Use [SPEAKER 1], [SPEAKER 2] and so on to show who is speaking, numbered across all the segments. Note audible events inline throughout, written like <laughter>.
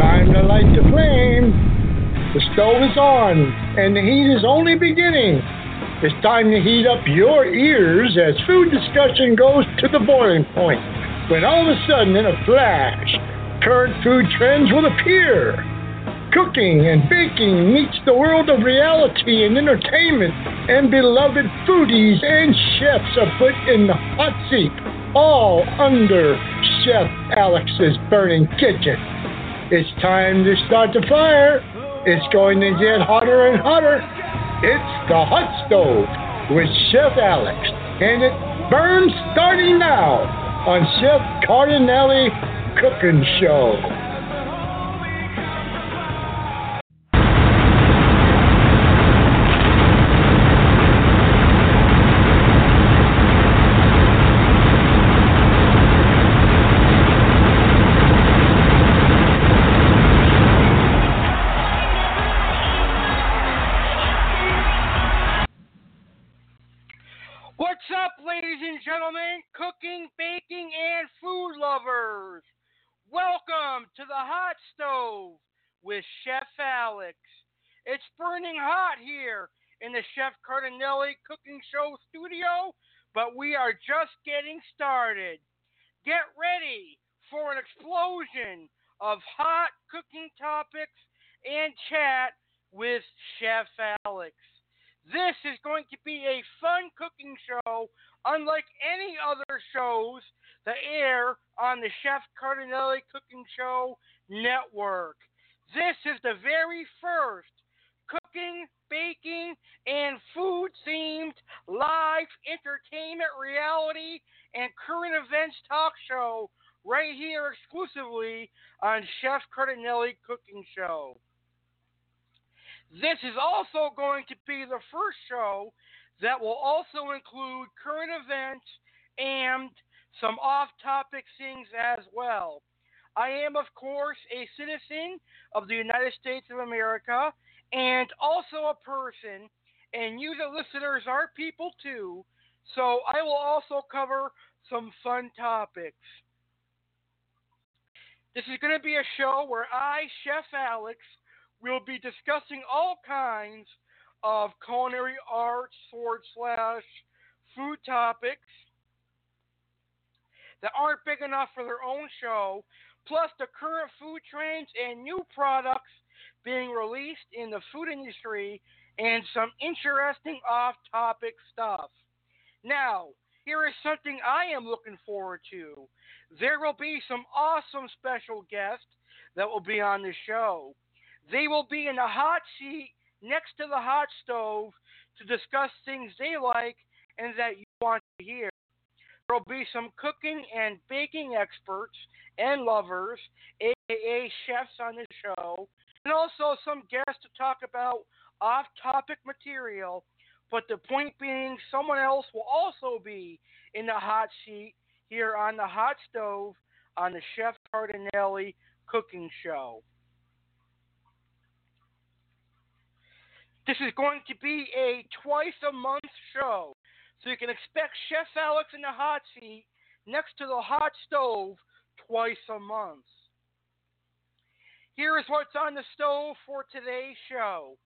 [SPEAKER 1] Time to light the flame. The stove is on, and the heat is only beginning. It's time to heat up your ears as food discussion goes to the boiling point. When all of a sudden, in a flash, current food trends will appear. Cooking and baking meets the world of reality and entertainment, and beloved foodies and chefs are put in the hot seat, all under Chef Alex's burning kitchen. It's time to start the fire. It's going to get hotter and hotter. It's the hot stove with Chef Alex, and it burns starting now on Chef Cardinale Cooking Show.
[SPEAKER 2] With Chef Alex. It's burning hot here in the Chef Cardinale Cooking Show studio, but we are just getting started. Get ready for an explosion of hot cooking topics and chat with Chef Alex. This is going to be a fun cooking show, unlike any other shows that air on the Chef Cardinale Cooking Show network. This is the very first cooking, baking, and food themed live entertainment reality and current events talk show right here exclusively on Chef Cardinale Cooking Show. This is also going to be the first show that will also include current events and some off topic things as well. I am, of course, a citizen of the United States of America and also a person, and you, the listeners, are people too. So I will also cover some fun topics. This is going to be a show where I, Chef Alex, will be discussing all kinds of culinary arts forward slash food topics that aren't big enough for their own show, plus the current food trends and new products being released in the food industry, and some interesting off topic stuff. Now, here is something I am looking forward to. There will be some awesome special guests that will be on the show. They will be in the hot seat next to the hot stove to discuss things they like and that you want to hear. There will be some cooking and baking experts and lovers, aka chefs, on the show, and also some guests to talk about off topic material. But the point being, someone else will also be in the hot seat here on the hot stove on the Chef Cardinale cooking show. This is going to be a twice a month show. So you can expect Chef Alex in the hot seat next to the hot stove twice a month. Here is what's on the stove for today's show.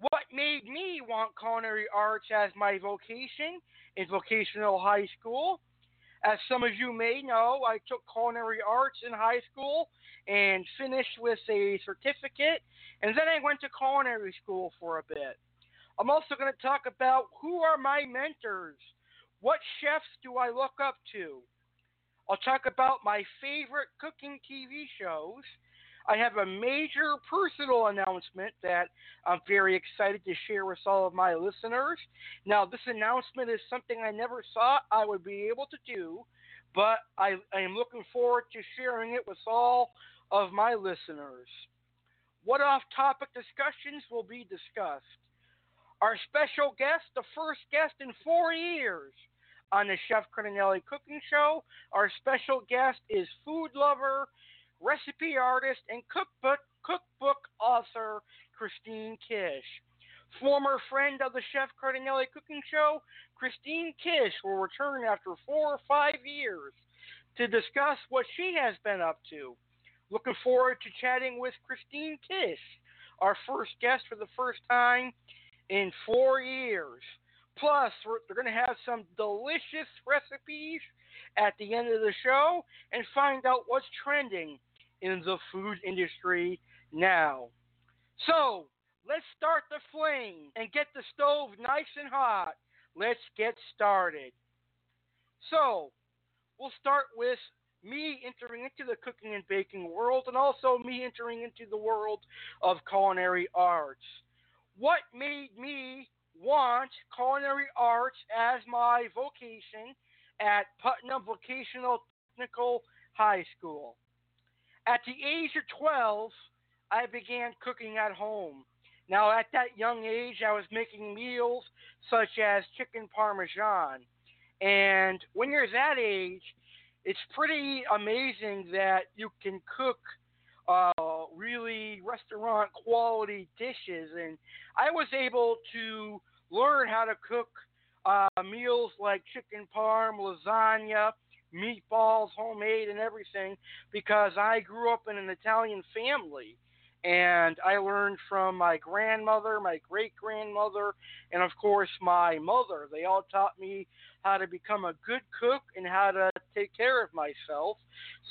[SPEAKER 2] What made me want culinary arts as my vocation in vocational high school? As some of you may know, I took culinary arts in high school and finished with a certificate, and then I went to culinary school for a bit. I'm also going to talk about who are my mentors? What chefs do I look up to? I'll talk about my favorite cooking TV shows. I have a major personal announcement that I'm very excited to share with all of my listeners. Now, this announcement is something I never thought I would be able to do, but I, I am looking forward to sharing it with all of my listeners. What off topic discussions will be discussed? Our special guest, the first guest in four years, on the Chef Cardinale Cooking Show. Our special guest is food lover, recipe artist, and cookbook cookbook author Christine Kish. Former friend of the Chef Cardinale Cooking Show, Christine Kish will return after four or five years to discuss what she has been up to. looking forward to chatting with Christine Kish, our first guest for the first time in four years. Plus, they're going to have some delicious recipes at the end of the show and find out what's trending in the food industry now. So, let's start the flame and get the stove nice and hot. Let's get started. So, we'll start with me entering into the cooking and baking world and also me entering into the world of culinary arts. What made me want culinary arts as my vocation at Putnam Vocational Technical High School? At the age of 12, I began cooking at home. Now, at that young age, I was making meals such as chicken parmesan. And when you're that age, it's pretty amazing that you can cook uh, really restaurant quality dishes. And I was able to learn how to cook uh, meals like chicken parm, lasagna, meatballs, homemade, and everything because I grew up in an Italian family. And I learned from my grandmother, my great grandmother, and of course my mother. They all taught me how to become a good cook and how to take care of myself.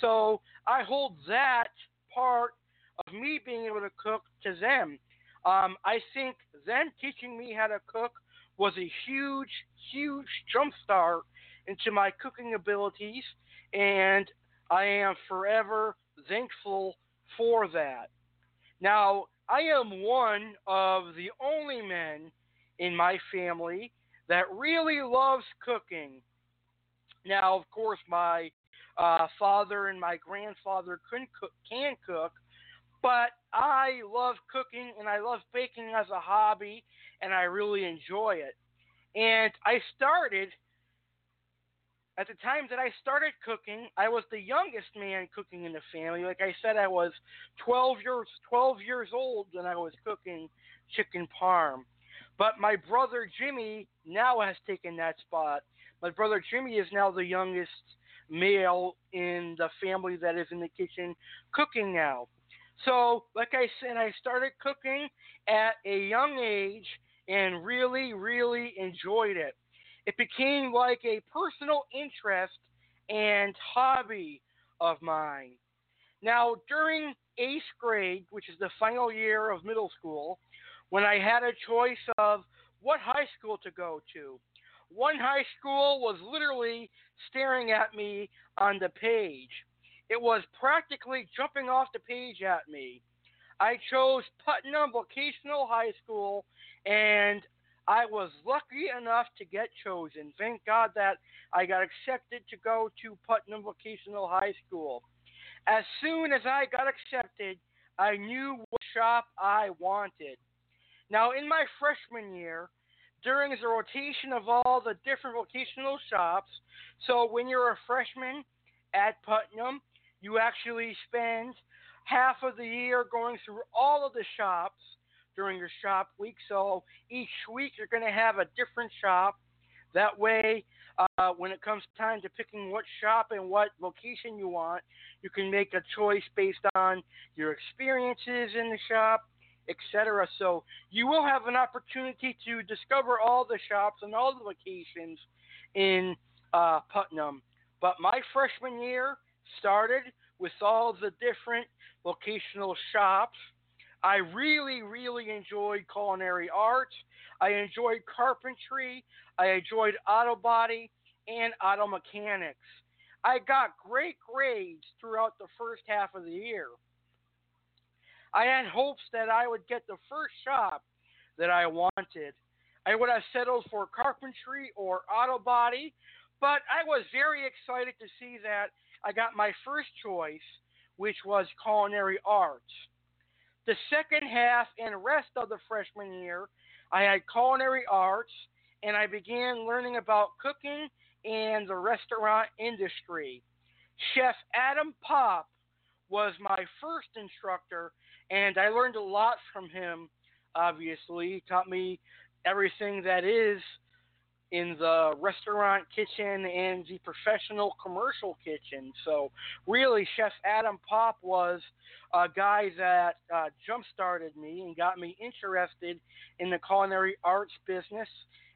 [SPEAKER 2] So I hold that part of me being able to cook to them. Um, I think them teaching me how to cook was a huge, huge jump start into my cooking abilities, and I am forever thankful for that. Now, I am one of the only men in my family that really loves cooking. Now, of course, my uh, father and my grandfather couldn't cook, can cook, but I love cooking and I love baking as a hobby, and I really enjoy it. And I started at the time that I started cooking, I was the youngest man cooking in the family. Like I said, I was 12 years 12 years old when I was cooking chicken parm. But my brother Jimmy now has taken that spot. My brother Jimmy is now the youngest male in the family that is in the kitchen cooking now. So, like I said, I started cooking at a young age and really, really enjoyed it. It became like a personal interest and hobby of mine. Now, during eighth grade, which is the final year of middle school, when I had a choice of what high school to go to, one high school was literally staring at me on the page. It was practically jumping off the page at me. I chose Putnam Vocational High School, and I was lucky enough to get chosen. Thank God that I got accepted to go to Putnam Vocational High School. As soon as I got accepted, I knew what shop I wanted. Now, in my freshman year, during the rotation of all the different vocational shops, so when you're a freshman at Putnam, you actually spend half of the year going through all of the shops during your shop week. So each week you're going to have a different shop. That way, uh, when it comes time to picking what shop and what location you want, you can make a choice based on your experiences in the shop, etc. So you will have an opportunity to discover all the shops and all the locations in uh, Putnam. But my freshman year started with all the different vocational shops I really, really enjoyed culinary arts. I enjoyed carpentry. I enjoyed auto body and auto mechanics. I got great grades throughout the first half of the year. I had hopes that I would get the first shop that I wanted. I would have settled for carpentry or auto body, but I was very excited to see that I got my first choice, which was culinary arts. The second half and rest of the freshman year, I had culinary arts and I began learning about cooking and the restaurant industry. Chef Adam Pop was my first instructor, and I learned a lot from him, obviously. He taught me everything that is in the restaurant kitchen and the professional commercial kitchen. So, really, Chef Adam Pop was a guy that uh, jump started me and got me interested in the culinary arts business.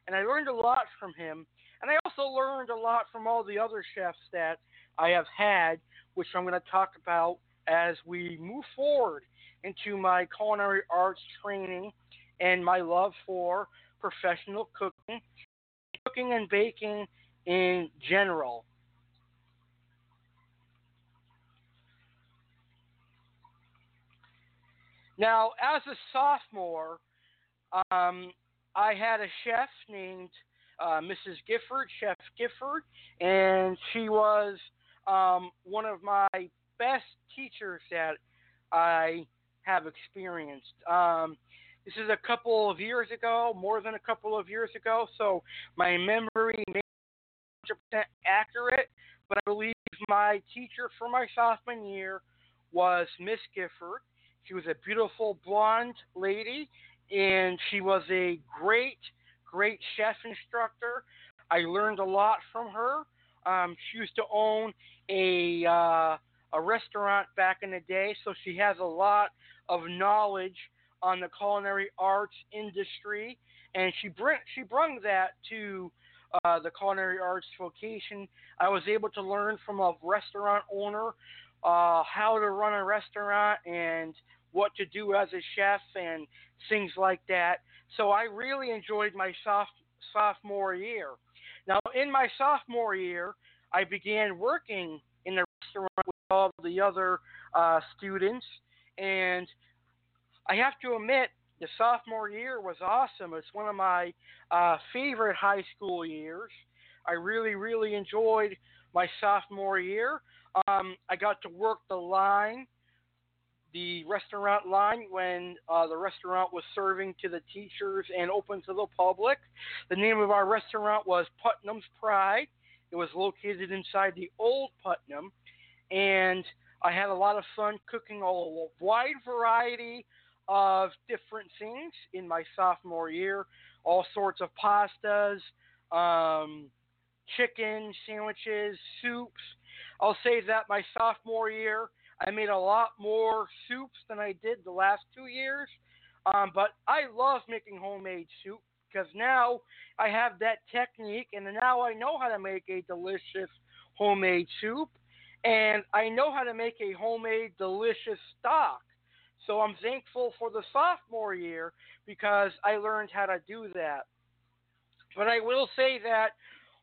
[SPEAKER 2] And I learned a lot from him. And I also learned a lot from all the other chefs that I have had, which I'm going to talk about as we move forward into my culinary arts training and my love for professional cooking cooking and baking in general. Now, as a sophomore, um, I had a chef named uh, Mrs. Gifford, Chef Gifford, and she was um, one of my best teachers that I have experienced. Um, this is a couple of years ago, more than a couple of years ago, so my memory may not be 100% accurate, but I believe my teacher for my sophomore year was Miss Gifford. She was a beautiful blonde lady, and she was a great, great chef instructor. I learned a lot from her. Um, she used to own a uh, a restaurant back in the day, so she has a lot of knowledge on the culinary arts industry, and she bring she brought that to uh, the culinary arts vocation. I was able to learn from a restaurant owner uh, how to run a restaurant and what to do as a chef and things like that. So I really enjoyed my soft, sophomore year. Now, in my sophomore year, I began working in the restaurant with all the other uh, students, and I have to admit, the sophomore year was awesome. It's one of my uh, favorite high school years. I really, really enjoyed my sophomore year. Um, I got to work the line, the restaurant line, when uh, the restaurant was serving to the teachers and open to the public. The name of our restaurant was Putnam's Pride. It was located inside the old Putnam, and I had a lot of fun cooking all a wide variety of different things in my sophomore year, all sorts of pastas, um, chicken sandwiches, soups. I'll say that my sophomore year, I made a lot more soups than I did the last two years. Um, but I love making homemade soup because now I have that technique and now I know how to make a delicious homemade soup and I know how to make a homemade delicious stock. So I'm thankful for the sophomore year because I learned how to do that. But I will say that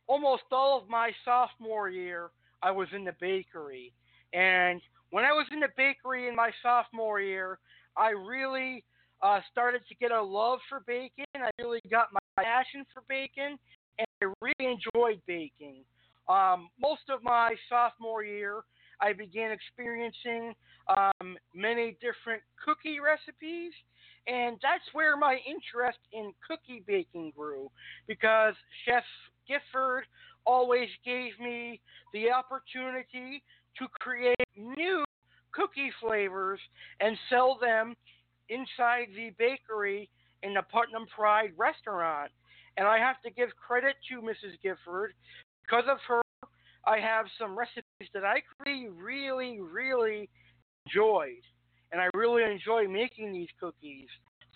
[SPEAKER 2] almost all of my sophomore year, I was in the bakery. And when I was in the bakery in my sophomore year, I really uh, started to get a love for baking. I really got my passion for baking, and I really enjoyed baking. Um, most of my sophomore year, I began experiencing um, many different cookie recipes, and that's where my interest in cookie baking grew because Chef Gifford always gave me the opportunity to create new cookie flavors and sell them inside the bakery in the Putnam Pride restaurant. And I have to give credit to Mrs. Gifford. Because of her, I have some recipes that I really, really, really enjoyed. And I really enjoy making these cookies.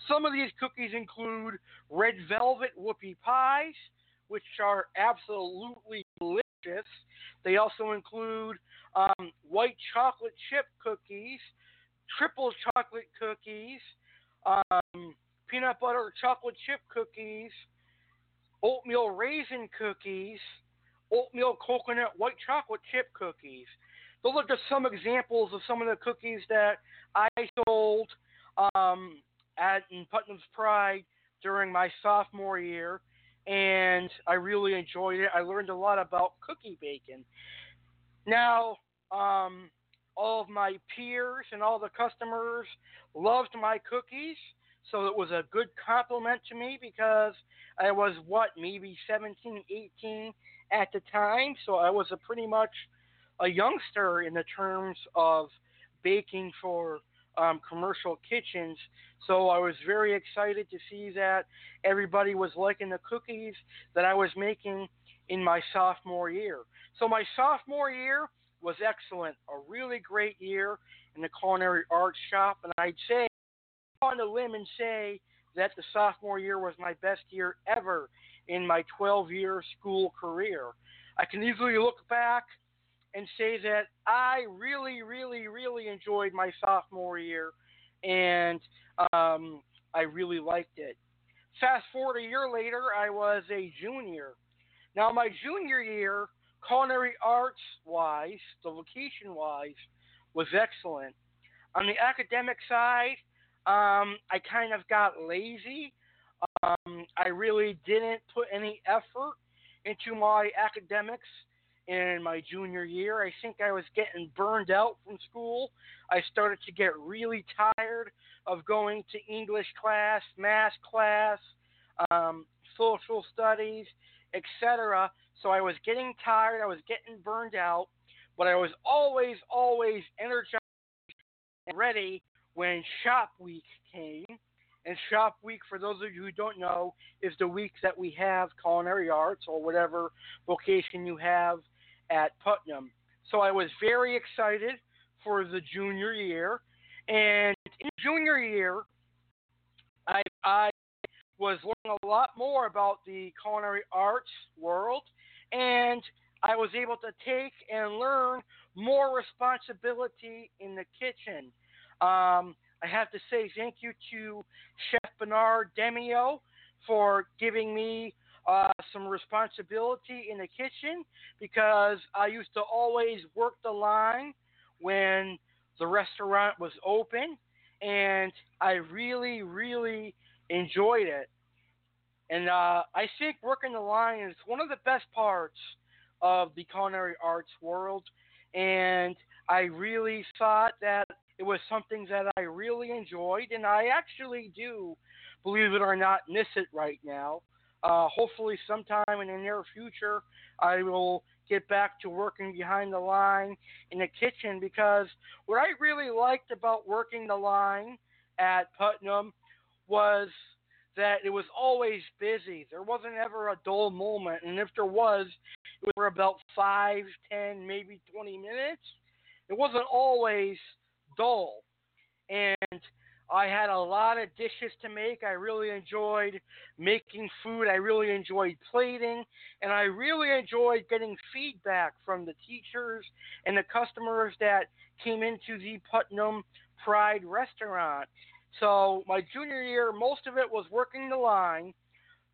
[SPEAKER 2] Some of these cookies include red velvet whoopie pies, which are absolutely delicious. They also include um, white chocolate chip cookies, triple chocolate cookies, um, peanut butter chocolate chip cookies, oatmeal raisin cookies, oatmeal coconut white chocolate chip cookies. Those are just some examples of some of the cookies that I sold um, at in Putnam's Pride during my sophomore year, and I really enjoyed it. I learned a lot about cookie baking. Now, um, all of my peers and all the customers loved my cookies, so it was a good compliment to me because I was what maybe 17, 18 at the time, so I was a pretty much a youngster in the terms of baking for um, commercial kitchens. So I was very excited to see that everybody was liking the cookies that I was making in my sophomore year. So my sophomore year was excellent, a really great year in the culinary arts shop, and I'd say on the limb and say that the sophomore year was my best year ever in my 12 year school career. I can easily look back and say that I really, really, really enjoyed my sophomore year and um, I really liked it. Fast forward a year later, I was a junior. Now, my junior year, culinary arts wise, the location wise, was excellent. On the academic side, um, I kind of got lazy. Um, I really didn't put any effort into my academics in my junior year. I think I was getting burned out from school. I started to get really tired of going to English class, math class, um, social studies, etc. So I was getting tired. I was getting burned out, but I was always, always energized and ready when shop week came. And shop week, for those of you who don't know, is the week that we have culinary arts or whatever vocation you have at Putnam. So I was very excited for the junior year. And in junior year, I, I was learning a lot more about the culinary arts world, and I was able to take and learn more responsibility in the kitchen. Um, I have to say thank you to Chef Bernard Demio for giving me uh, some responsibility in the kitchen because I used to always work the line when the restaurant was open, and I really, really enjoyed it. And uh, I think working the line is one of the best parts of the culinary arts world, and I really thought that it was something that I really enjoyed, and I actually do, believe it or not, miss it right now. Uh, hopefully, sometime in the near future, I will get back to working behind the line in the kitchen because what I really liked about working the line at Putnam was that it was always busy. There wasn't ever a dull moment, and if there was, it was for about five, ten, maybe 20 minutes. It wasn't always And I had a lot of dishes to make. I really enjoyed making food. I really enjoyed plating. And I really enjoyed getting feedback from the teachers and the customers that came into the Putnam Pride restaurant. So, my junior year, most of it was working the line.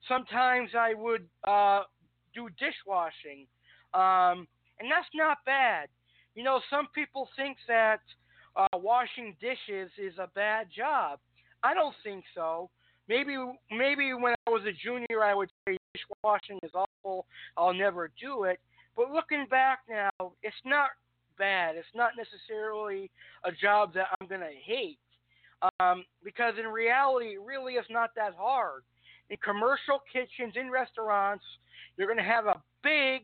[SPEAKER 2] Sometimes I would uh, do dishwashing. Um, and that's not bad. You know, some people think that uh, washing dishes is a bad job. I don't think so. Maybe maybe when I was a junior, I would say dishwashing is awful. I'll never do it. But looking back now, it's not bad. It's not necessarily a job that I'm gonna hate. Um, because in reality, it really is not that hard. In commercial kitchens, in restaurants, you're going to have a big,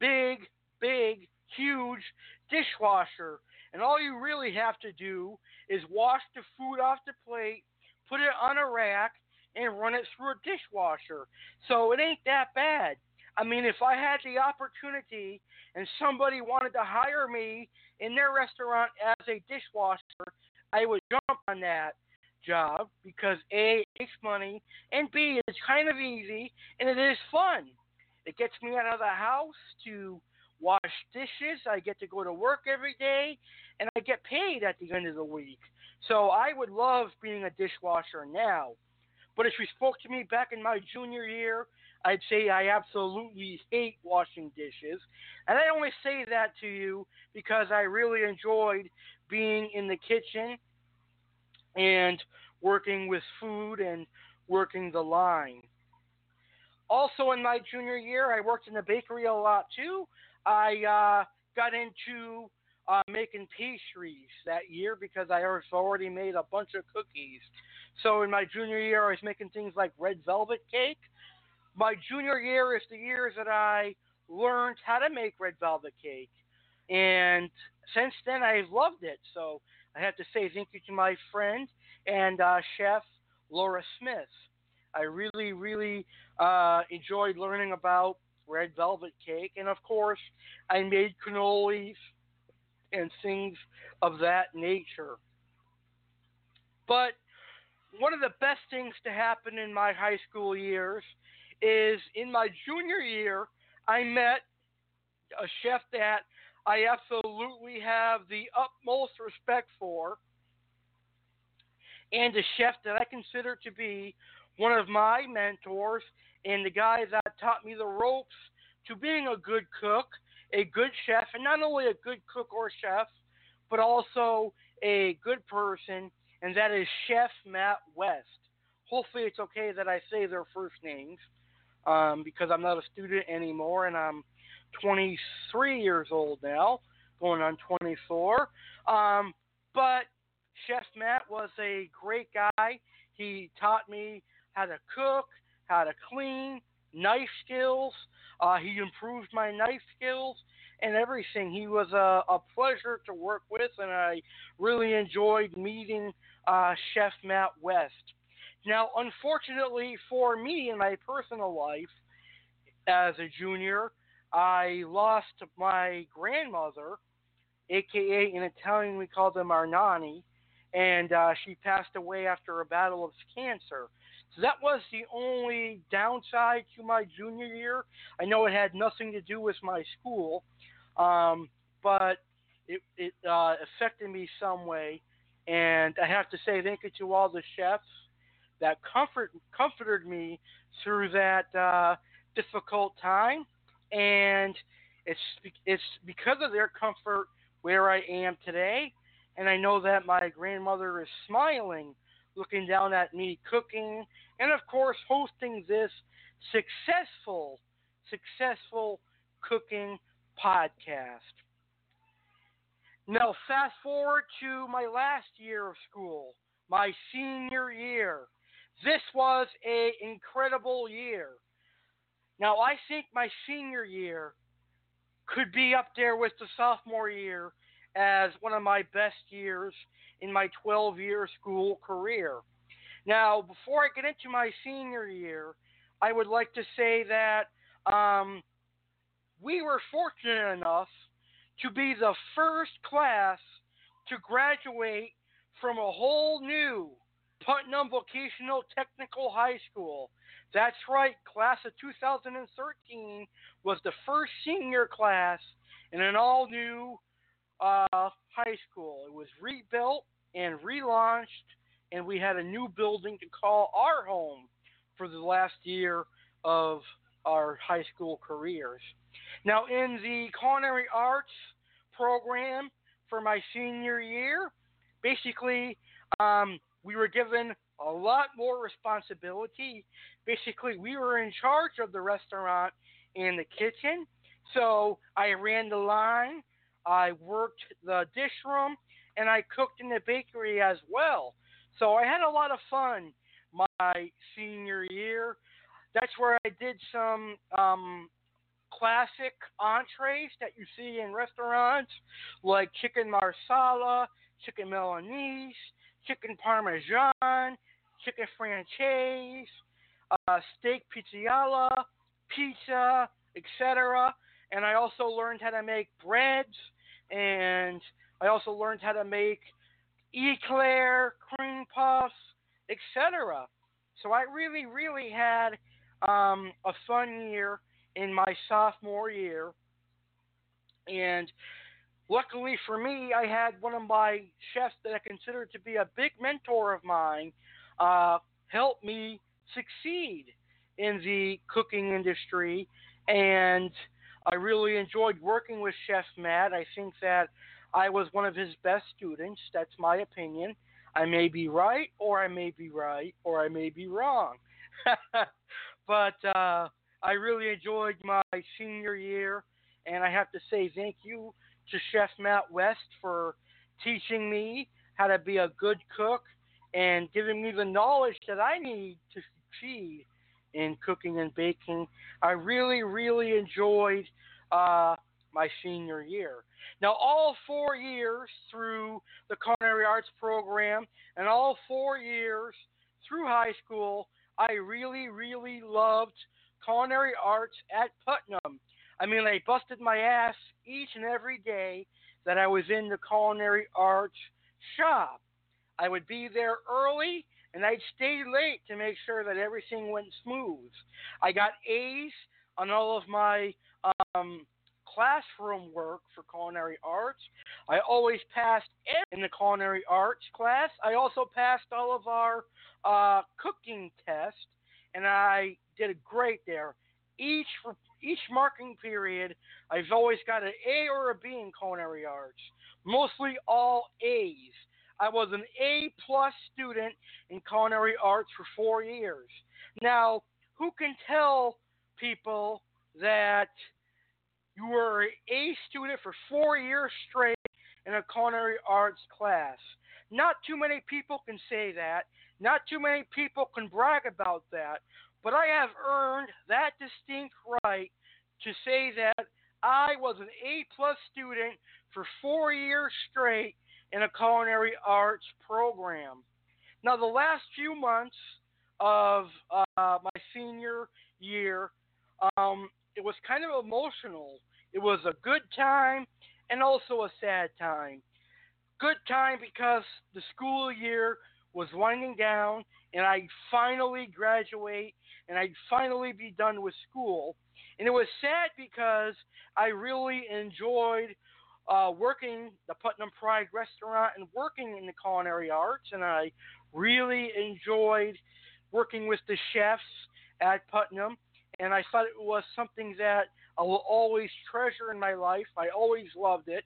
[SPEAKER 2] big, big, huge dishwasher and all you really have to do is wash the food off the plate, put it on a rack, and run it through a dishwasher. So it ain't that bad. I mean, if I had the opportunity and somebody wanted to hire me in their restaurant as a dishwasher, I would jump on that job because A, it makes money, and B, it's kind of easy and it is fun. It gets me out of the house to wash dishes. I get to go to work every day, and I get paid at the end of the week. So I would love being a dishwasher now. But if you spoke to me back in my junior year, I'd say I absolutely hate washing dishes. And I only say that to you because I really enjoyed being in the kitchen and working with food and working the line. Also, in my junior year, I worked in the bakery a lot too. I uh, got into uh, making pastries that year because I was already made a bunch of cookies. So in my junior year, I was making things like red velvet cake. My junior year is the years that I learned how to make red velvet cake. And since then, I've loved it. So I have to say thank you to my friend and uh, chef Laura Smith. I really, really uh, enjoyed learning about red velvet cake, and of course, I made cannolis and things of that nature. But one of the best things to happen in my high school years is in my junior year, I met a chef that I absolutely have the utmost respect for, and a chef that I consider to be one of my mentors and the guy that taught me the ropes to being a good cook, a good chef, and not only a good cook or chef, but also a good person, and that is Chef Matt West. Hopefully, it's okay that I say their first names um, because I'm not a student anymore and I'm 23 years old now, going on 24. Um, but Chef Matt was a great guy. He taught me how to cook, how to clean, knife skills. Uh, he improved my knife skills and everything. He was a, a pleasure to work with, and I really enjoyed meeting uh, Chef Matt West. Now, unfortunately for me in my personal life, as a junior, I lost my grandmother, aka in Italian we call them our nanny, and uh, she passed away after a battle of cancer. So that was the only downside to my junior year. I know it had nothing to do with my school, um, but it, it uh, affected me some way. And I have to say thank you to all the chefs that comfort comforted me through that uh, difficult time. And it's it's because of their comfort where I am today. And I know that my grandmother is smiling looking down at me cooking, and of course, hosting this successful, successful cooking podcast. Now, fast forward to my last year of school, my senior year. This was a incredible year. Now, I think my senior year could be up there with the sophomore year as one of my best years in my 12 year school career. Now, before I get into my senior year, I would like to say that um, we were fortunate enough to be the first class to graduate from a whole new Putnam Vocational Technical High School. That's right, class of 2013 was the first senior class in an all new uh, high school. It was rebuilt and relaunched, and we had a new building to call our home for the last year of our high school careers. Now, in the culinary arts program for my senior year, basically, um, we were given a lot more responsibility. Basically, we were in charge of the restaurant and the kitchen. So I ran the line, I worked the dish room, and I cooked in the bakery as well. So I had a lot of fun my senior year. That's where I did some um, classic entrees that you see in restaurants, like chicken marsala, chicken milanese, chicken parmesan, chicken franchise, uh, steak pizzaiola, pizza, etc. And I also learned how to make breads and I also learned how to make eclair, cream puffs, etc. So I really, really had um, a fun year in my sophomore year. And luckily for me, I had one of my chefs that I consider to be a big mentor of mine uh, help me succeed in the cooking industry. And I really enjoyed working with Chef Matt. I think that I was one of his best students. That's my opinion. I may be right, or I may be right, or I may be wrong. <laughs> but uh, I really enjoyed my senior year, and I have to say thank you to Chef Matt West for teaching me how to be a good cook and giving me the knowledge that I need to succeed in cooking and baking. I really, really enjoyed uh, my senior year. Now, all four years through the culinary arts program and all four years through high school, I really, really loved culinary arts at Putnam. I mean, I busted my ass each and every day that I was in the culinary arts shop. I would be there early and I'd stay late to make sure that everything went smooth. I got A's on all of my um, classroom work for culinary arts. I always passed in the culinary arts class. I also passed all of our uh, cooking tests, and I did a great there. Each each marking period, I've always got an A or a B in culinary arts. Mostly all A's. I was an A plus student in culinary arts for four years. Now, who can tell people that you were an A student for four years straight in a culinary arts class? Not too many people can say that. Not too many people can brag about that. But I have earned that distinct right to say that I was an A plus student for four years straight in a culinary arts program. Now, the last few months of uh, my senior year, um, it was kind of emotional. It was a good time and also a sad time. Good time because the school year was winding down and I'd finally graduate and I'd finally be done with school. And it was sad because I really enjoyed uh, working the Putnam Pride restaurant and working in the culinary arts, and I really enjoyed working with the chefs at Putnam. And I thought it was something that I will always treasure in my life. I always loved it,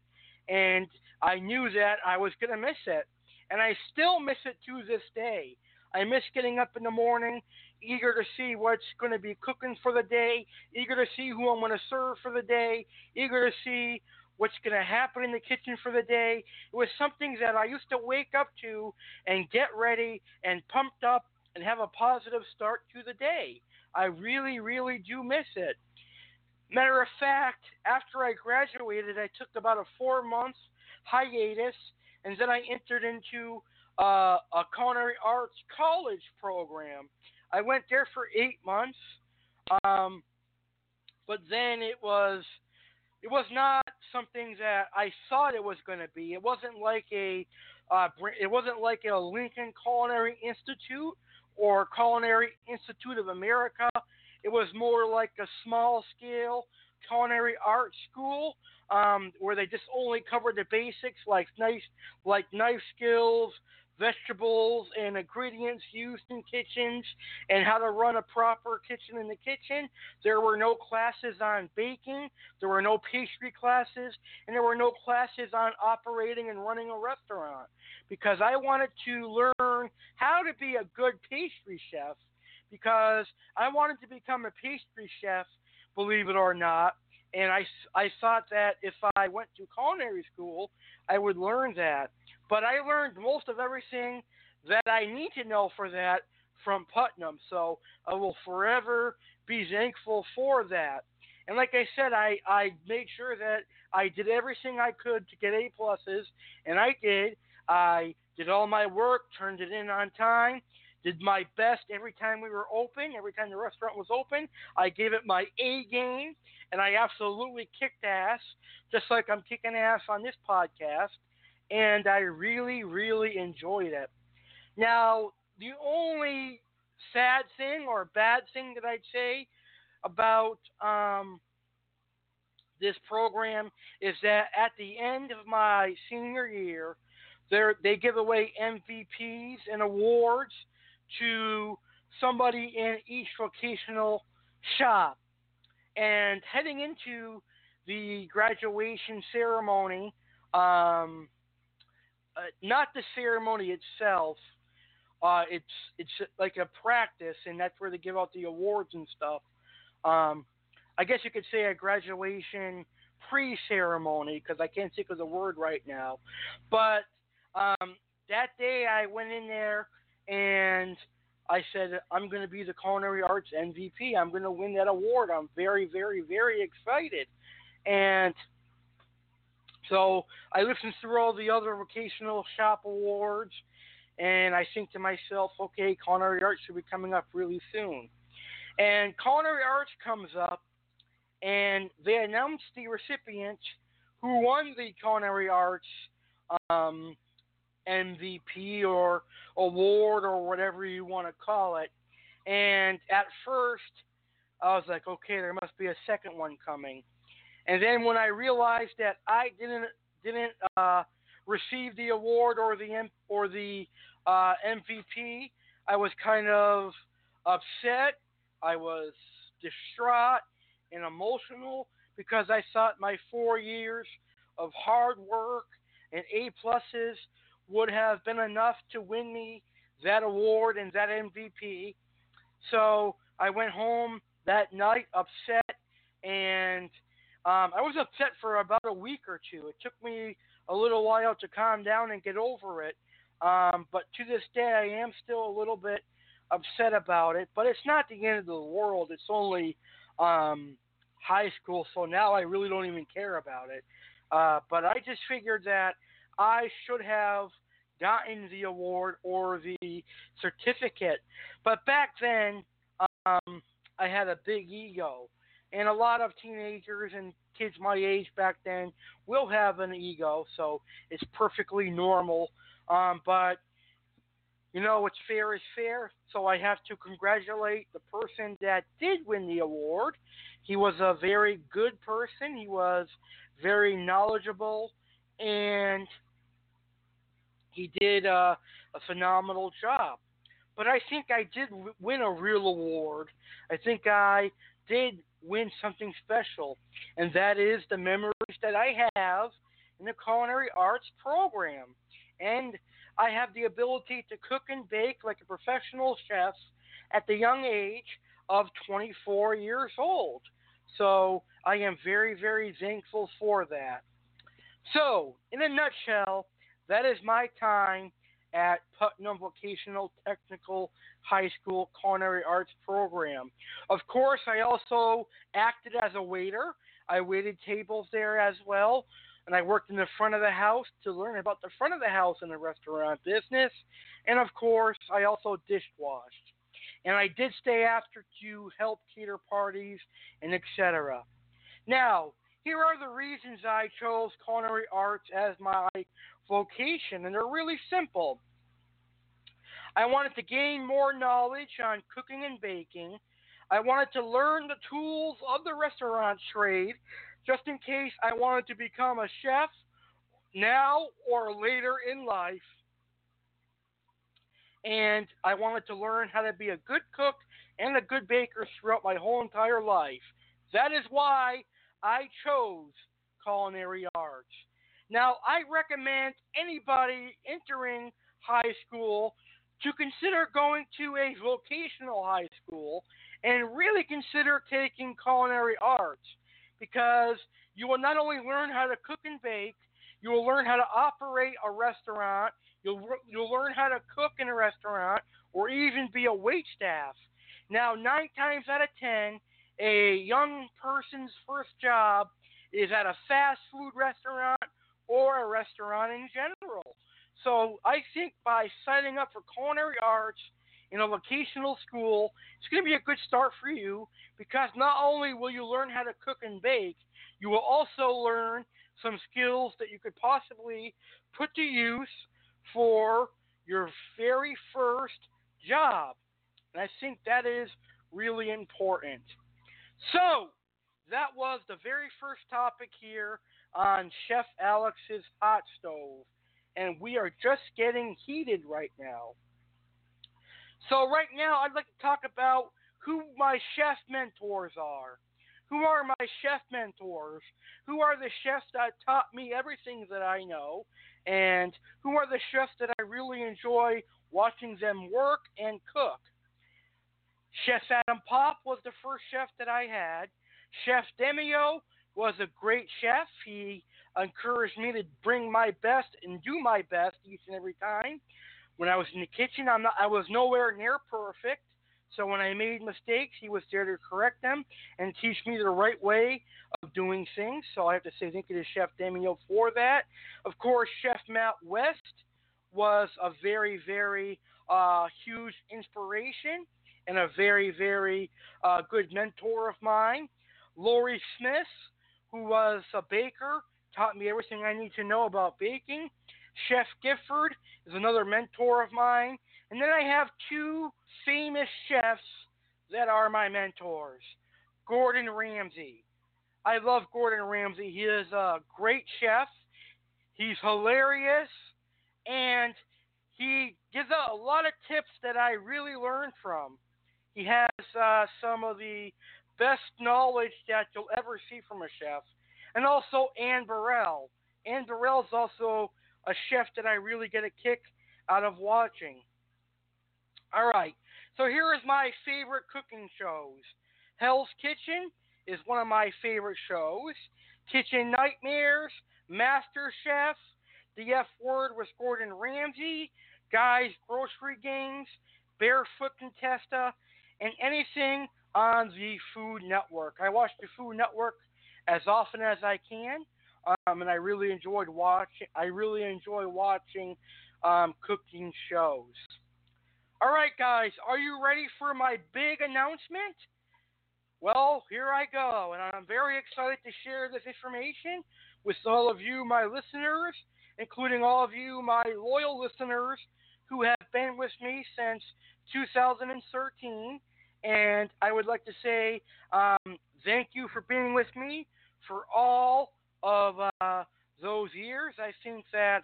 [SPEAKER 2] and I knew that I was going to miss it. And I still miss it to this day. I miss getting up in the morning, eager to see what's going to be cooking for the day, eager to see who I'm going to serve for the day, eager to see what's going to happen in the kitchen for the day. It was something that I used to wake up to and get ready and pumped up and have a positive start to the day. I really, really do miss it. Matter of fact, after I graduated, I took about a four month hiatus and then I entered into uh, a culinary arts college program. I went there for eight months, um, but then it was it was not something that I thought it was going to be. It wasn't like a uh, it wasn't like a Lincoln Culinary Institute or Culinary Institute of America. It was more like a small scale culinary art school um, where they just only covered the basics like knife like knife skills, vegetables and ingredients used in kitchens and how to run a proper kitchen in the kitchen. There were no classes on baking, there were no pastry classes, and there were no classes on operating and running a restaurant because I wanted to learn how to be a good pastry chef because I wanted to become a pastry chef, believe it or not. And I, I thought that if I went to culinary school, I would learn that. But I learned most of everything that I need to know for that from Putnam. So I will forever be thankful for that. And like I said, I, I made sure that I did everything I could to get A pluses, and I did. I did all my work, turned it in on time, did my best every time we were open, every time the restaurant was open. I gave it my A game, and I absolutely kicked ass, just like I'm kicking ass on this podcast and I really, really enjoyed it. Now, the only sad thing or bad thing that I'd say about um, this program is that at the end of my senior year, they give away MVPs and awards to somebody in each vocational shop. And heading into the graduation ceremony, um, uh, not the ceremony itself. Uh, it's it's like a practice, and that's where they give out the awards and stuff. Um, I guess you could say a graduation pre-ceremony because I can't think of the word right now. But um, that day, I went in there and I said, I'm going to be the culinary arts MVP. I'm going to win that award. I'm very, very, very excited. And So I listened through all the other vocational shop awards, and I think to myself, okay, culinary arts should be coming up really soon. And culinary arts comes up, and they announced the recipient who won the culinary arts um, MVP or award or whatever you want to call it. And at first, I was like, okay, there must be a second one coming. And then when I realized that I didn't didn't uh, receive the award or the or the uh, MVP, I was kind of upset. I was distraught and emotional because I thought my four years of hard work and A pluses would have been enough to win me that award and that MVP. So I went home that night upset, and um, I was upset for about a week or two. It took me a little while to calm down and get over it. Um, but to this day, I am still a little bit upset about it. But it's not the end of the world. It's only um, high school, so now I really don't even care about it. Uh, but I just figured that I should have gotten the award or the certificate. But back then, um, I had a big ego. And a lot of teenagers and kids my age back then will have an ego, so it's perfectly normal. Um, but you know what's fair is fair, so I have to congratulate the person that did win the award. He was a very good person. He was very knowledgeable, and he did uh, a phenomenal job. But I think I did win a real award. I think I did win something special, and that is the memories that I have in the culinary arts program. And I have the ability to cook and bake like a professional chef at the young age of 24 years old. So I am very, very thankful for that. So, in a nutshell, that is my time at Putnam Vocational Technical High School Culinary Arts Program. Of course, I also acted as a waiter. I waited tables there as well, and I worked in the front of the house to learn about the front of the house in the restaurant business. And of course, I also dishwashed. And I did stay after to help cater parties and etc. Now, here are the reasons I chose culinary arts as my vocation, and they're really simple. I wanted to gain more knowledge on cooking and baking. I wanted to learn the tools of the restaurant trade just in case I wanted to become a chef now or later in life. And I wanted to learn how to be a good cook and a good baker throughout my whole entire life. That is why I chose culinary arts. Now, I recommend anybody entering high school to consider going to a vocational high school and really consider taking culinary arts because you will not only learn how to cook and bake, you will learn how to operate a restaurant, you'll you'll learn how to cook in a restaurant or even be a wait staff. Now, 9 times out of 10, a young person's first job is at a fast food restaurant or a restaurant in general. So I think by signing up for culinary arts in a vocational school, it's going to be a good start for you because not only will you learn how to cook and bake, you will also learn some skills that you could possibly put to use for your very first job. And I think that is really important. So, that was the very first topic here on Chef Alex's hot stove, and we are just getting heated right now. So, right now, I'd like to talk about who my chef mentors are. Who are my chef mentors? Who are the chefs that taught me everything that I know? And who are the chefs that I really enjoy watching them work and cook? Chef Adam Pop was the first chef that I had. Chef Demio was a great chef. He encouraged me to bring my best and do my best each and every time. When I was in the kitchen, I'm not, I was nowhere near perfect. So when I made mistakes, he was there to correct them and teach me the right way of doing things. So I have to say thank you to Chef Daniel for that. Of course, Chef Matt West was a very, very uh, huge inspiration and a very, very uh, good mentor of mine. Lori Smith, who was a baker, taught me everything I need to know about baking. Chef Gifford is another mentor of mine. And then I have two famous chefs that are my mentors Gordon Ramsay. I love Gordon Ramsay. He is a great chef. He's hilarious and he gives out a lot of tips that I really learned from. He has uh, some of the best knowledge that you'll ever see from a chef. And also Anne Burrell. Anne Burrell is also a chef that I really get a kick out of watching. All right, so here is my favorite cooking shows. Hell's Kitchen is one of my favorite shows. Kitchen Nightmares, Master Chef, The F Word with Gordon Ramsay, Guy's Grocery Games, Barefoot Contessa, and anything on the Food Network. I watch the Food Network as often as I can, um, and I really enjoyed watching. I really enjoy watching um, cooking shows. All right, guys, are you ready for my big announcement? Well, here I go, and I'm very excited to share this information with all of you, my listeners, including all of you, my loyal listeners who have been with me since 2013. And I would like to say um, thank you for being with me for all of uh, those years. I think that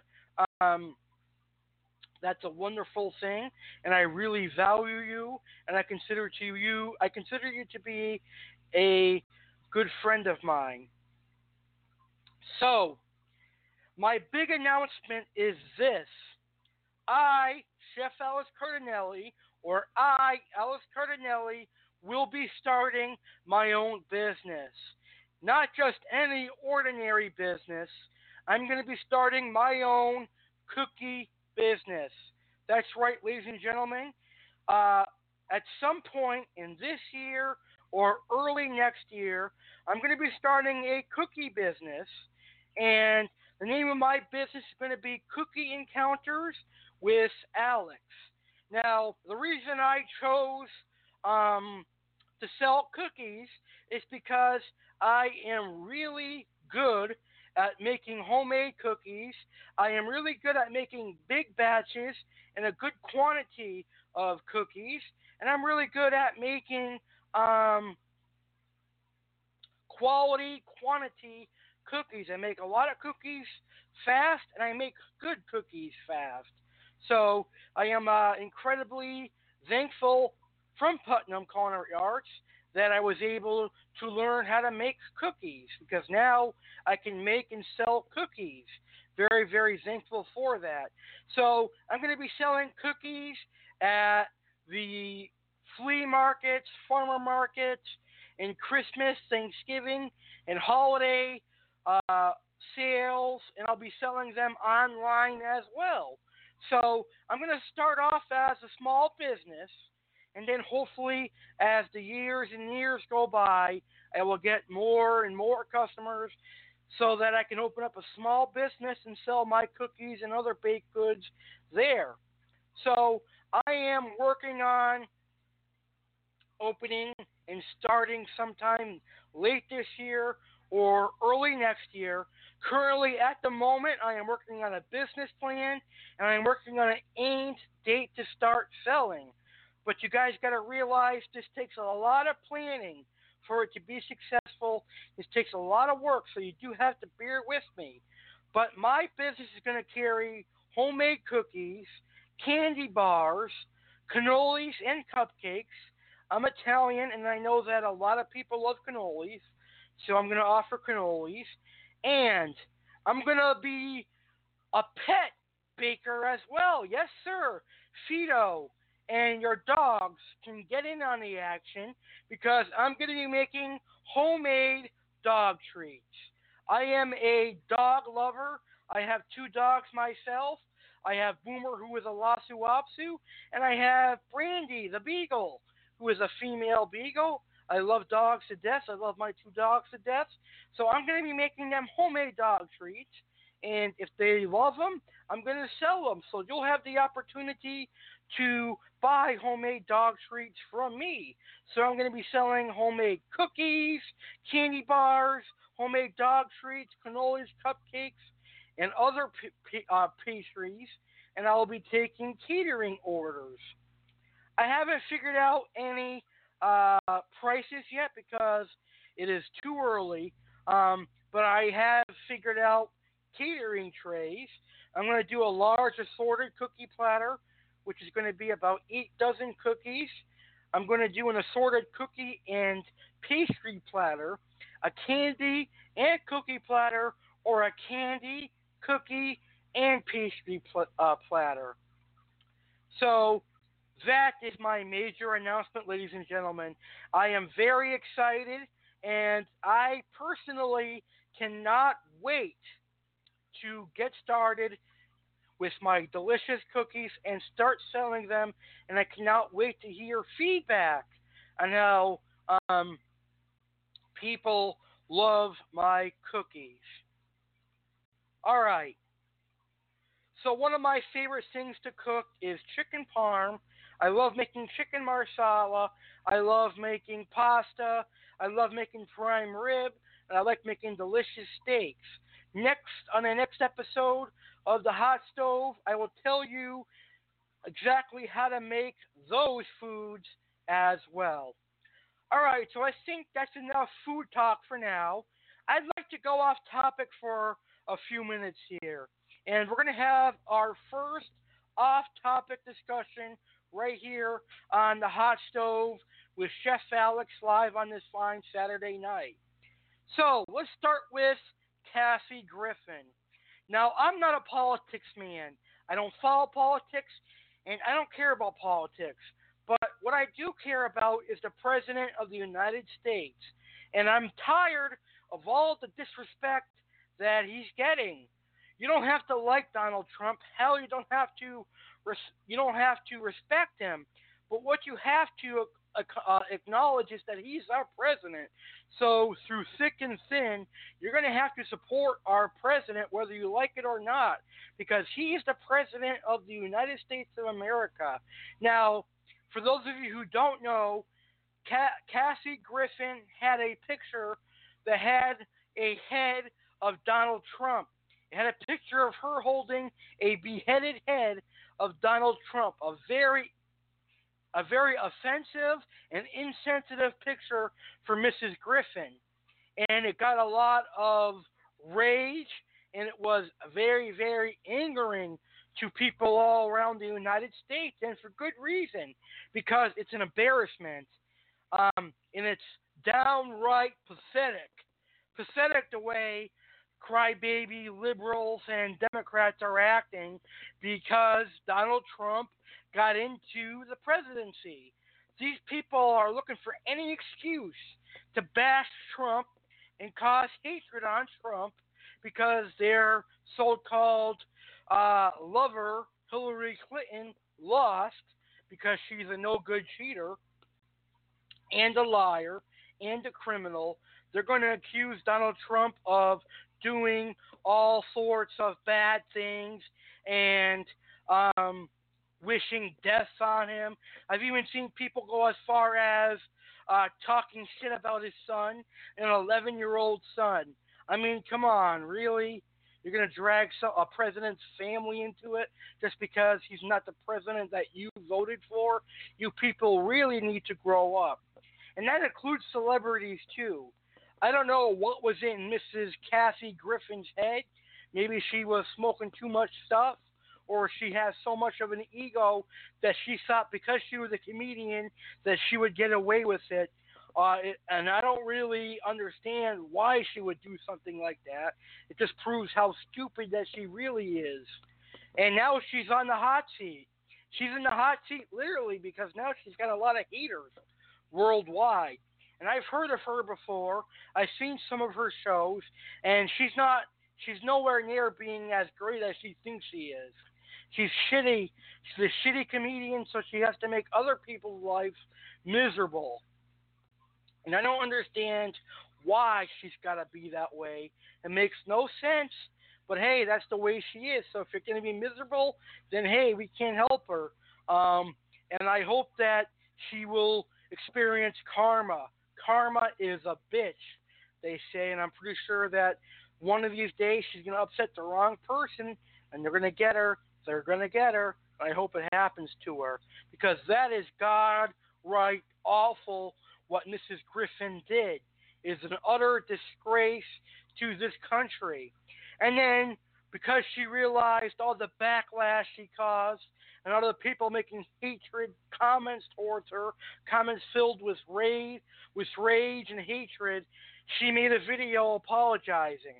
[SPEAKER 2] um, that's a wonderful thing, and I really value you, and I consider to you, I consider you to be a good friend of mine. So, my big announcement is this: I, Chef Alex Cardinale, or I, Alex Cardinale, will be starting my own business. Not just any ordinary business. I'm going to be starting my own cookie business. That's right, ladies and gentlemen. Uh, at some point in this year or early next year, I'm going to be starting a cookie business, and the name of my business is going to be Cookie Encounters with Alex. Now, the reason I chose um, to sell cookies is because I am really good at making homemade cookies. I am really good at making big batches and a good quantity of cookies. And I'm really good at making um, quality, quantity cookies. I make a lot of cookies fast and I make good cookies fast. So I am uh, incredibly thankful from Putnam Culinary Arts that I was able to learn how to make cookies because now I can make and sell cookies. Very, very thankful for that. So I'm going to be selling cookies at the flea markets, farmer markets, and Christmas, Thanksgiving, and holiday uh, sales, and I'll be selling them online as well. So I'm going to start off as a small business and then hopefully, as the years and years go by, I will get more and more customers so that I can open up a small business and sell my cookies and other baked goods there. So I am working on opening and starting sometime late this year or early next year. Currently, at the moment, I am working on a business plan and I am working on an aimed date to start selling. But you guys got to realize this takes a lot of planning for it to be successful. This takes a lot of work, so you do have to bear with me. But my business is going to carry homemade cookies, candy bars, cannolis, and cupcakes. I'm Italian, and I know that a lot of people love cannolis, so I'm going to offer cannolis. And I'm going to be a pet baker as well. Yes, sir. Fido, and your dogs can get in on the action because I'm going to be making homemade dog treats. I am a dog lover. I have two dogs myself. I have Boomer, who is a Lhasa Apso, and I have Brandy, the Beagle, who is a female beagle. I love dogs to death. I love my two dogs to death. So I'm going to be making them homemade dog treats. And if they love them, I'm going to sell them. So you'll have the opportunity to buy homemade dog treats from me. So I'm going to be selling homemade cookies, candy bars, homemade dog treats, cannolis, cupcakes, and other p- p- uh, pastries. And I'll be taking catering orders. I haven't figured out any uh, prices yet because it is too early. Um, but I have figured out catering trays. I'm going to do a large assorted cookie platter, which is going to be about eight dozen cookies. I'm going to do an assorted cookie and pastry platter, a candy and cookie platter, or a candy, cookie, and pastry pl- uh, platter. So that is my major announcement, ladies and gentlemen. I am very excited, and I personally cannot wait to get started with my delicious cookies and start selling them. And I cannot wait to hear feedback on how um, people love my cookies. All right. So one of my favorite things to cook is chicken parm. I love making chicken marsala. I love making pasta. I love making prime rib, and I like making delicious steaks. Next on the next episode of the hot stove, I will tell you exactly how to make those foods as well. All right, so I think that's enough food talk for now. I'd like to go off topic for a few minutes here. And we're going to have our first off topic discussion right here on the hot stove with Chef Alex live on this fine Saturday night. So let's start with Kathy Griffin. Now, I'm not a politics man. I don't follow politics, and I don't care about politics. But what I do care about is the President of the United States. And I'm tired of all the disrespect that he's getting. You don't have to like Donald Trump. Hell, you don't have to you don't have to respect him. But what you have to uh, acknowledge is that he's our president. So through thick and thin, you're going to have to support our president whether you like it or not, because he is the president of the United States of America. Now, for those of you who don't know, Kathy Griffin had a picture that had a head of Donald Trump. It had a picture of her holding a beheaded head of Donald Trump, a very a very offensive and insensitive picture for Mrs. Griffin. And it got a lot of rage and it was very, very angering to people all around the United States, and for good reason, because it's an embarrassment. Um, and it's downright pathetic. Pathetic the way crybaby liberals and Democrats are acting because Donald Trump got into the presidency. These people are looking for any excuse to bash Trump and cause hatred on Trump because their so called uh, lover, Hillary Clinton, lost because she's a no good cheater and a liar and a criminal. They're going to accuse Donald Trump of doing all sorts of bad things and um, wishing death on him. I've even seen people go as far as uh, talking shit about his son, an 11 year old son. I mean, come on, really? You're going to drag some, a president's family into it just because he's not the president that you voted for? You people really need to grow up. And that includes celebrities, too. I don't know what was in Mrs. Kathy Griffin's head. Maybe she was smoking too much stuff, or she has so much of an ego that she thought because she was a comedian that she would get away with it. Uh, it, and I don't really understand why she would do something like that. It just proves how stupid that she really is. And now she's on the hot seat. She's in the hot seat literally because now she's got a lot of haters worldwide and I've heard of her before. I've seen some of her shows, and she's not she's nowhere near being as great as she thinks she is. She's shitty. She's a shitty comedian, so she has to make other people's lives miserable. And I don't understand why she's got to be that way. It makes no sense. But hey, that's the way she is. So if you're going to be miserable, then hey, we can't help her. Um, and I hope that she will experience karma. Karma is a bitch, they say, and I'm pretty sure that one of these days she's going to upset the wrong person, and they're going to get her. They're going to get her. I hope it happens to her because that is God right awful what Mrs. Griffin did is an utter disgrace to this country. And then because she realized all the backlash she caused and other people making hatred comments towards her, comments filled with rage, with rage and hatred, she made a video apologizing.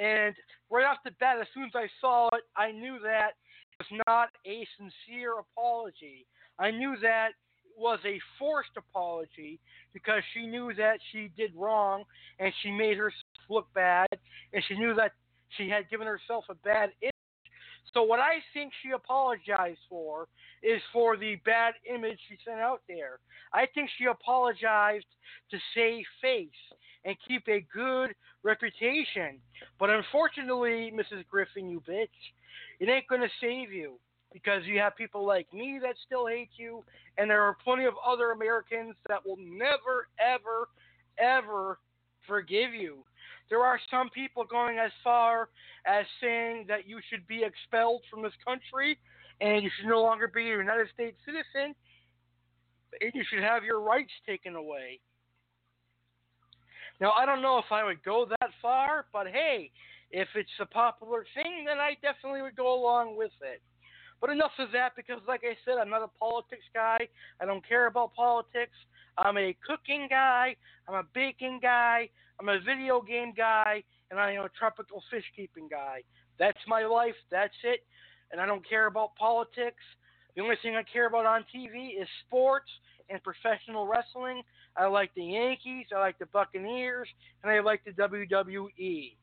[SPEAKER 2] And right off the bat, as soon as I saw it, I knew that it was not a sincere apology. I knew that it was a forced apology because she knew that she did wrong and she made herself look bad and she knew that she had given herself a bad image. So what I think she apologized for is for the bad image she sent out there. I think she apologized to save face and keep a good reputation. But unfortunately, Mrs. Griffin, you bitch, it ain't gonna save you because you have people like me that still hate you, and there are plenty of other Americans that will never, ever, ever forgive you. There are some people going as far as saying that you should be expelled from this country and you should no longer be a United States citizen and you should have your rights taken away. Now, I don't know if I would go that far, but hey, if it's a popular thing, then I definitely would go along with it. But enough of that because, like I said, I'm not a politics guy. I don't care about politics. I'm a cooking guy. I'm a baking guy. I'm a video game guy. And I am a tropical fish keeping guy. That's my life. That's it. And I don't care about politics. The only thing I care about on TV is sports and professional wrestling. I like the Yankees. I like the Buccaneers. And I like the WWE.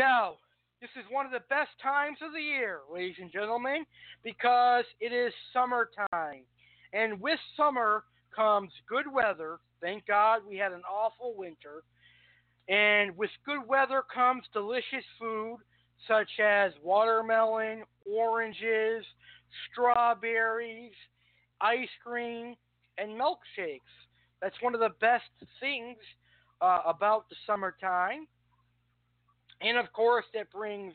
[SPEAKER 2] Now, this is one of the best times of the year, ladies and gentlemen, because it is summertime. And with summer comes good weather. Thank God we had an awful winter. And with good weather comes delicious food such as watermelon, oranges, strawberries, ice cream, and milkshakes. That's one of the best things uh, about the summertime. And of course, that brings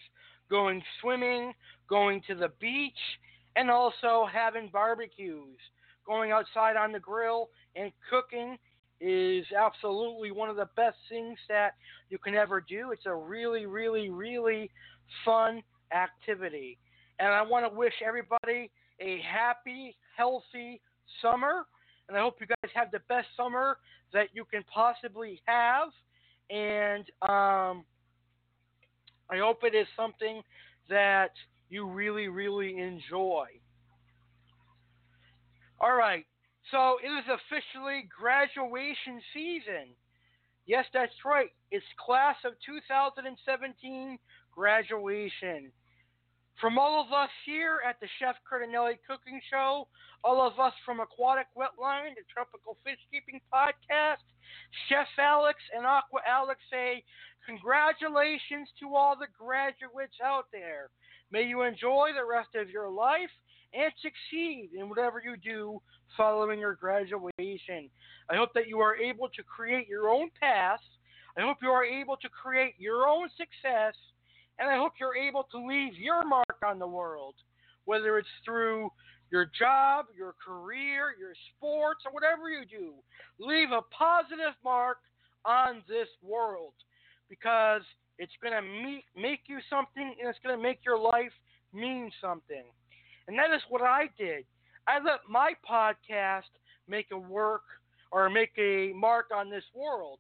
[SPEAKER 2] going swimming, going to the beach, and also having barbecues. Going outside on the grill and cooking is absolutely one of the best things that you can ever do. It's a really, really, really fun activity. And I want to wish everybody a happy, healthy summer. And I hope you guys have the best summer that you can possibly have. And um, I hope it is something that you really, really enjoy. All right, so it is officially graduation season. Yes, that's right. It's class of 2017 graduation. From all of us here at the Chef Cardinale Cooking Show, all of us from Aquatic Wetline, the Tropical Fish Keeping Podcast, Chef Alex and Aqua Alex say Congratulations to all the graduates out there. May you enjoy the rest of your life and succeed in whatever you do following your graduation. I hope that you are able to create your own path. I hope you are able to create your own success. And I hope you're able to leave your mark on the world, whether it's through your job, your career, your sports, or whatever you do. Leave a positive mark on this world because it's going to make you something and it's going to make your life mean something. And that is what I did. I let my podcast make a work or make a mark on this world.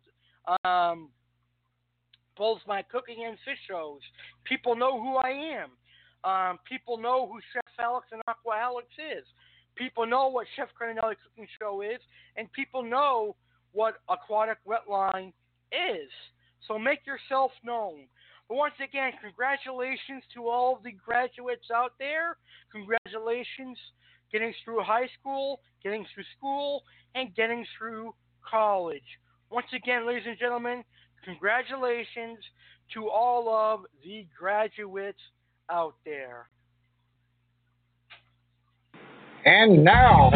[SPEAKER 2] Um, both my cooking and fish shows. People know who I am. Um, people know who Chef Alex and Aqua Alex is. People know what Chef Cardinale Cooking Show is, and people know what Aquatic Wetline is. So make yourself known. But once again, congratulations to all the graduates out there. Congratulations getting through high school, getting through school, and getting through college. Once again, ladies and gentlemen, congratulations to all of the graduates out there.
[SPEAKER 1] And now,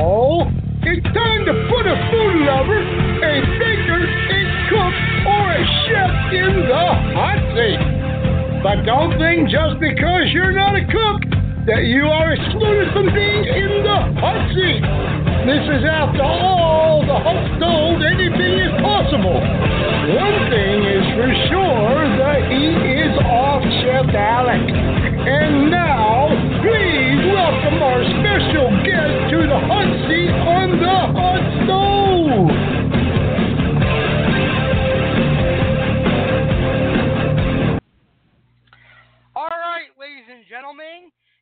[SPEAKER 1] it's time to put a food lover, a baker, a cook, or a chef in the hot seat. But don't think just because you're not a cook that you are excluded from being in the hot seat. This is, after all, the hot stove. Anything is possible. One thing is for sure, the heat is off Chef Alex. And now, please welcome our special guest to the hot seat on the hot stove.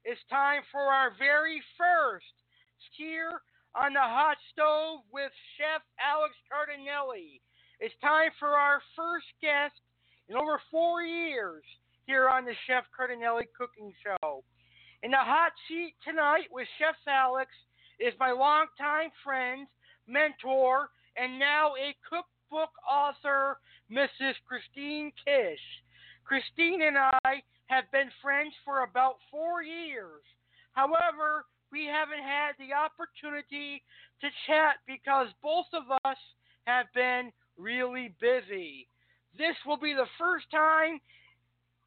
[SPEAKER 2] It's time for our very first here on the hot stove with Chef Alex Cardinale. It's time for our first guest in over four years here on the Chef Cardinale Cooking Show. In the hot seat tonight with Chef Alex is my longtime friend, mentor, and now a cookbook author, Mrs. Christine Kish. Christine and I have been friends for about four years. However, we haven't had the opportunity to chat because both of us have been really busy. This will be the first time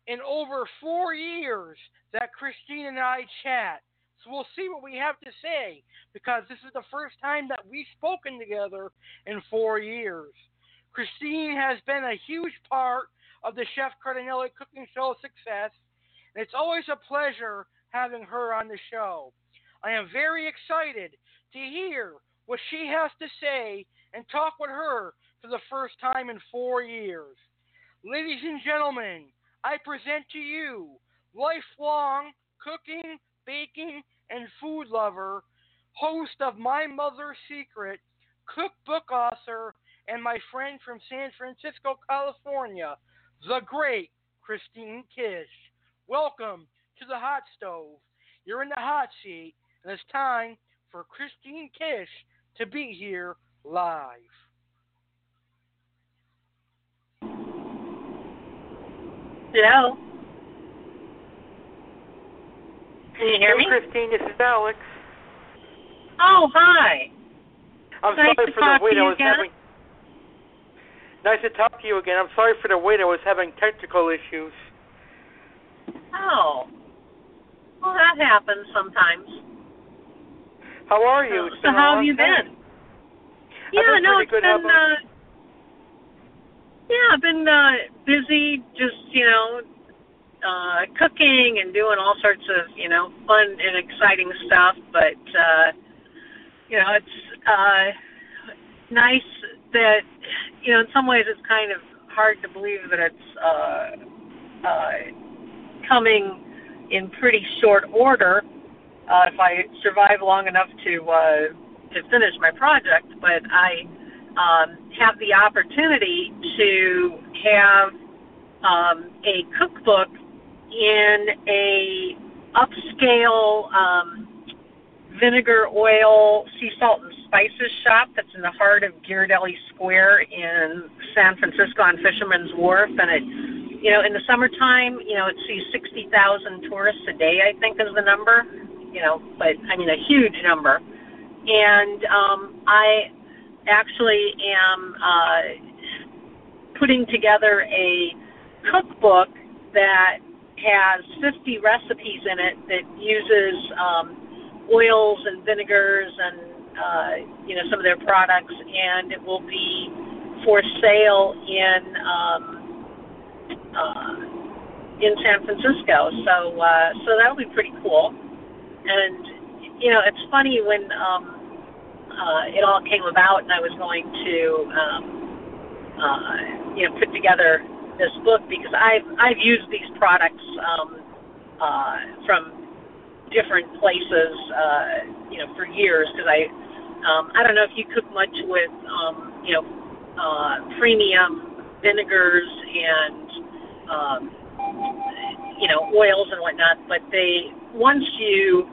[SPEAKER 2] in over four years that Christine and I chat. So we'll see what we have to say because this is the first time that we've spoken together in four years. Christine has been a huge part of the Chef Cardinale Cooking Show success, and it's always a pleasure having her on the show. I am very excited to hear what she has to say and talk with her for the first time in four years. Ladies and gentlemen, I present to you lifelong cooking, baking, and food lover, host of My Mother's Secret, cookbook author, and my friend from San Francisco, California, the great Christine Kish. Welcome to the hot stove. You're in the hot seat, and it's time for Christine Kish to be here live.
[SPEAKER 3] Hello. Can you hear
[SPEAKER 2] hey,
[SPEAKER 3] me?
[SPEAKER 2] Christine, this is Alex.
[SPEAKER 3] Oh, hi.
[SPEAKER 2] I'm
[SPEAKER 3] nice
[SPEAKER 2] sorry
[SPEAKER 3] to
[SPEAKER 2] for
[SPEAKER 3] talk
[SPEAKER 2] the wait I was
[SPEAKER 3] again.
[SPEAKER 2] having. Nice to talk to you again. I'm sorry for the wait. I was having technical issues.
[SPEAKER 3] Oh. Well, that happens sometimes.
[SPEAKER 2] How are you? It's
[SPEAKER 3] so how have you
[SPEAKER 2] time.
[SPEAKER 3] been? Yeah,
[SPEAKER 2] been
[SPEAKER 3] no, it's been uh Yeah, I've been uh busy just, you know, uh cooking and doing all sorts of, you know, fun and exciting stuff, but uh you know, it's uh nice that you know, in some ways it's kind of hard to believe that it's uh uh coming in pretty short order uh, if I survive long enough to uh, to finish my project. But I um, have the opportunity to have um, a cookbook in a upscale um, vinegar, oil, sea salt, and spices shop that's in the heart of Ghirardelli Square in San Francisco on Fisherman's Wharf, and it you know, in the summertime, you know, it sees 60,000 tourists a day, I think is the number, you know, but I mean, a huge number. And um, I actually am uh, putting together a cookbook that has 50 recipes in it that uses um, oils and vinegars and, uh, you know, some of their products, and it will be for sale in. Um, uh, in San Francisco. So uh, so that'll be pretty cool. And you know, it's funny when um, uh, it all came about, and I was going to um, uh, you know put together this book because I've I've used these products um, uh, from different places, uh, you know, for years because I um, I don't know if you cook much with um, you know uh, premium vinegars and um, you know, oils and whatnot. But they once you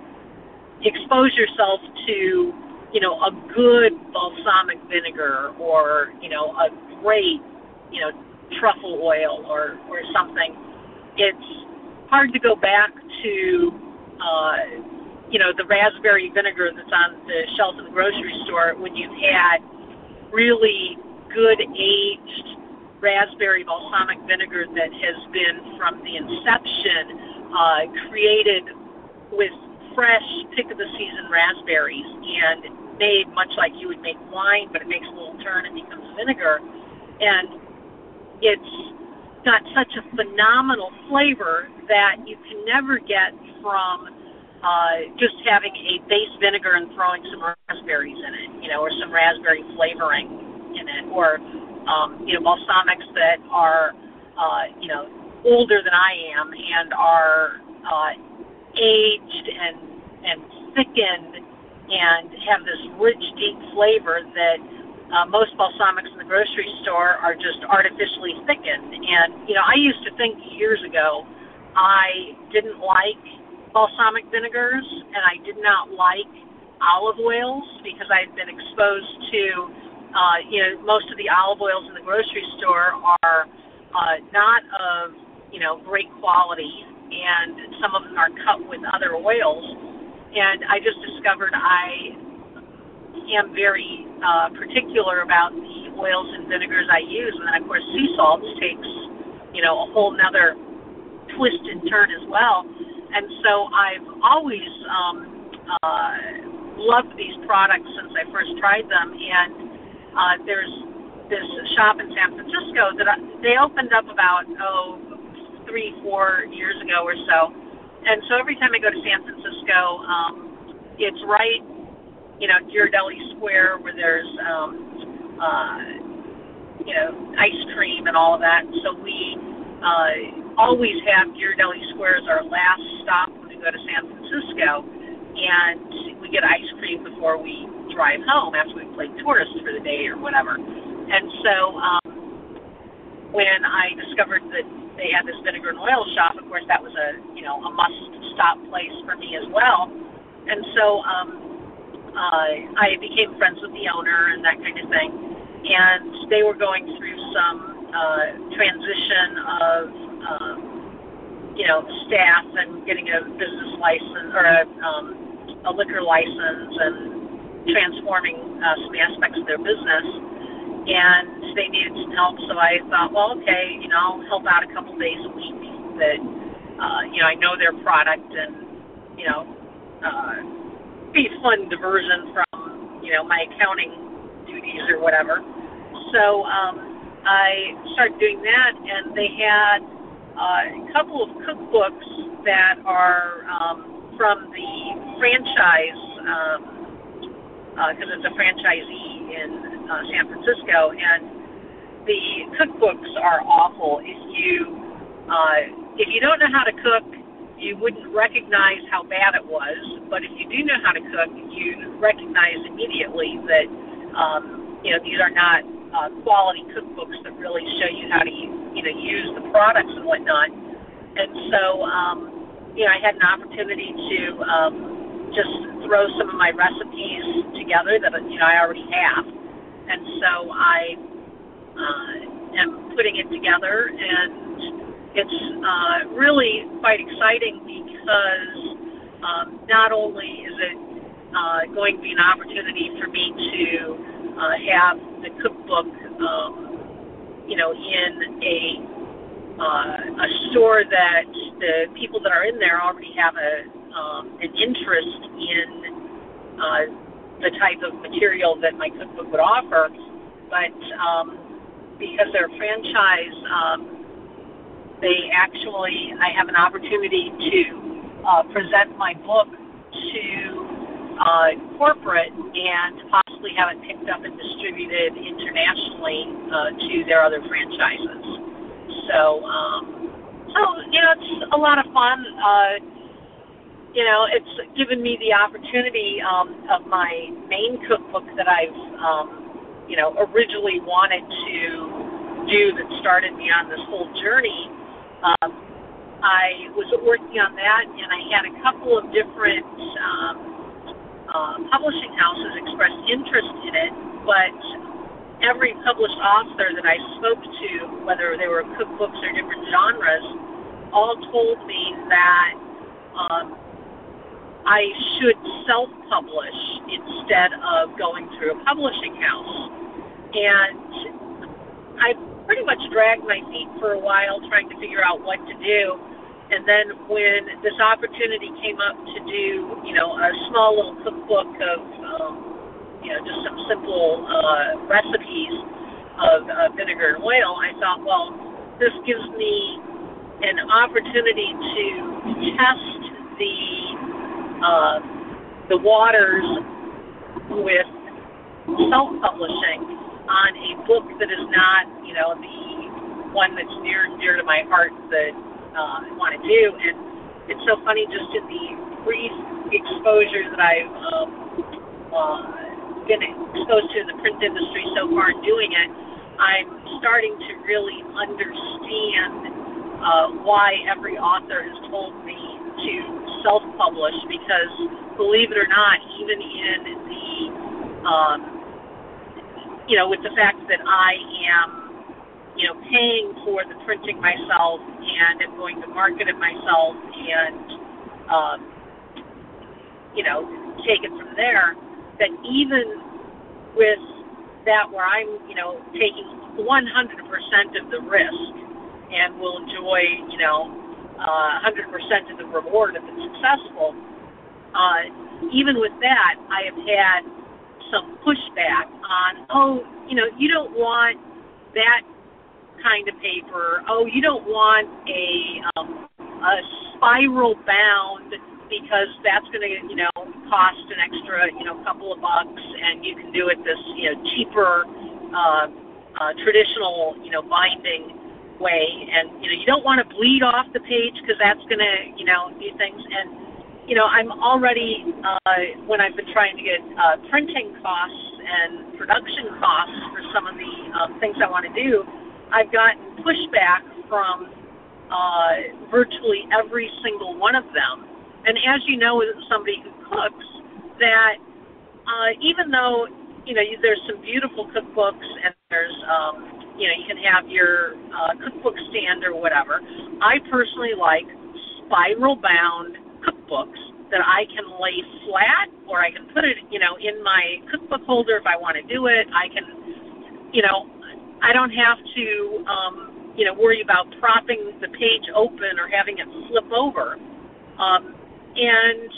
[SPEAKER 3] expose yourself to, you know, a good balsamic vinegar or you know a great, you know, truffle oil or or something, it's hard to go back to. Uh, you know the raspberry vinegar that's on the shelf in the grocery store when you've had really good aged raspberry balsamic vinegar that has been from the inception uh, created with fresh pick of the season raspberries and made much like you would make wine, but it makes a little turn and becomes vinegar. And it's got such a phenomenal flavor that you can never get from uh, just having a base vinegar and throwing some raspberries in it, you know, or some raspberry flavoring in it, or um, you know, balsamics that are, uh, you know, older than I am and are uh, aged and and thickened and have this rich, deep flavor that uh, most balsamics in the grocery store are just artificially thickened. And you know, I used to think years ago I didn't like balsamic vinegars, and I did not like olive oils because I had been exposed to, uh, you know, most of the olive oils in the grocery store are uh, not of, you know, great quality, and some of them are cut with other oils. And I just discovered I am very uh, particular about the oils and vinegars I use, and then of course sea salts takes, you know, a whole nother twist and turn as well and so I've always um, uh, loved these products since I first tried them. And uh, there's this shop in San Francisco that I, they opened up about oh three four years ago or so. And so every time I go to San Francisco, um, it's right, you know, Ghirardelli Square where there's, um, uh, you know, ice cream and all of that. So we uh, always have Ghirardelli Square as our last stop when we go to San Francisco, and we get ice cream before we drive home after we played tourist for the day or whatever. And so um, when I discovered that they had this vinegar and oil shop, of course that was a you know a must stop place for me as well. And so um, uh, I became friends with the owner and that kind of thing. And they were going through some uh, transition of um, you know, staff and getting a business license or a, um, a liquor license and transforming uh, some aspects of their business. And they needed some help, so I thought, well, okay, you know, I'll help out a couple days a week. That uh, you know, I know their product, and you know, uh, be fun diversion from you know my accounting duties or whatever. So um, I started doing that, and they had uh, a couple of cookbooks that are um, from the franchise, because um, uh, it's a franchisee in uh, San Francisco, and the cookbooks are awful. If you uh, if you don't know how to cook, you wouldn't recognize how bad it was. But if you do know how to cook, you recognize immediately that um, you know these are not uh, quality cookbooks that really show you how to you know use the products and whatnot. And so, um, you know, I had an opportunity to um, just throw some of my recipes together that you know I already have, and so I uh, am putting it together, and it's uh, really quite exciting because um, not only is it uh, going to be an opportunity for me to uh, have the cookbook um, you know, in a uh, a store that the people that are in there already have a um, an interest in uh, the type of material that my cookbook would offer, but um, because they're a franchise, um, they actually I have an opportunity to uh, present my book to uh, corporate and possibly have it picked up and distributed internationally uh, to their other franchises. So, um, so you know, it's a lot of fun. Uh, you know, it's given me the opportunity um, of my main cookbook that I've, um, you know, originally wanted to do that started me on this whole journey. Um, I was working on that, and I had a couple of different um, uh, publishing houses express interest in it, but every published author that I spoke to, whether they were cookbooks or different genres, all told me that um, I should self publish instead of going through a publishing house. And I pretty much dragged my feet for a while trying to figure out what to do. And then when this opportunity came up to do, you know, a small little cookbook of, um, you know, just some simple uh, recipes of uh, vinegar and oil, I thought, well, this gives me an opportunity to test the uh, the waters with self-publishing on a book that is not, you know, the one that's near and dear to my heart that uh, I want to do. And it's so funny, just in the brief exposure that I've um, uh, been exposed to in the print industry so far in doing it, I'm starting to really understand uh, why every author has told me to self-publish because, believe it or not, even in the um, you know, with the fact that I am, you know, paying for the printing myself and am going to market it myself and, um, you know, take it from there, that even with that where I'm, you know, taking 100% of the risk and will enjoy, you know, uh, 100% of the reward if it's successful, uh, even with that, I have had some pushback on, oh, you know, you don't want that kind of paper. Oh, you don't want a um, a spiral bound because that's going to, you know, cost an extra, you know, couple of bucks, and you can do it this, you know, cheaper, uh, uh, traditional, you know, binding way. And you know, you don't want to bleed off the page because that's going to, you know, do things. And you know, I'm already uh, when I've been trying to get uh, printing costs and production costs for some of the um, things I want to do, I've gotten pushback from uh, virtually every single one of them. And as you know, as somebody who cooks, that uh, even though you know there's some beautiful cookbooks and there's um, you know you can have your uh, cookbook stand or whatever, I personally like spiral bound cookbooks that I can lay flat or I can put it, you know, in my cookbook holder if I want to do it. I can, you know, I don't have to, um, you know, worry about propping the page open or having it flip over. Um, and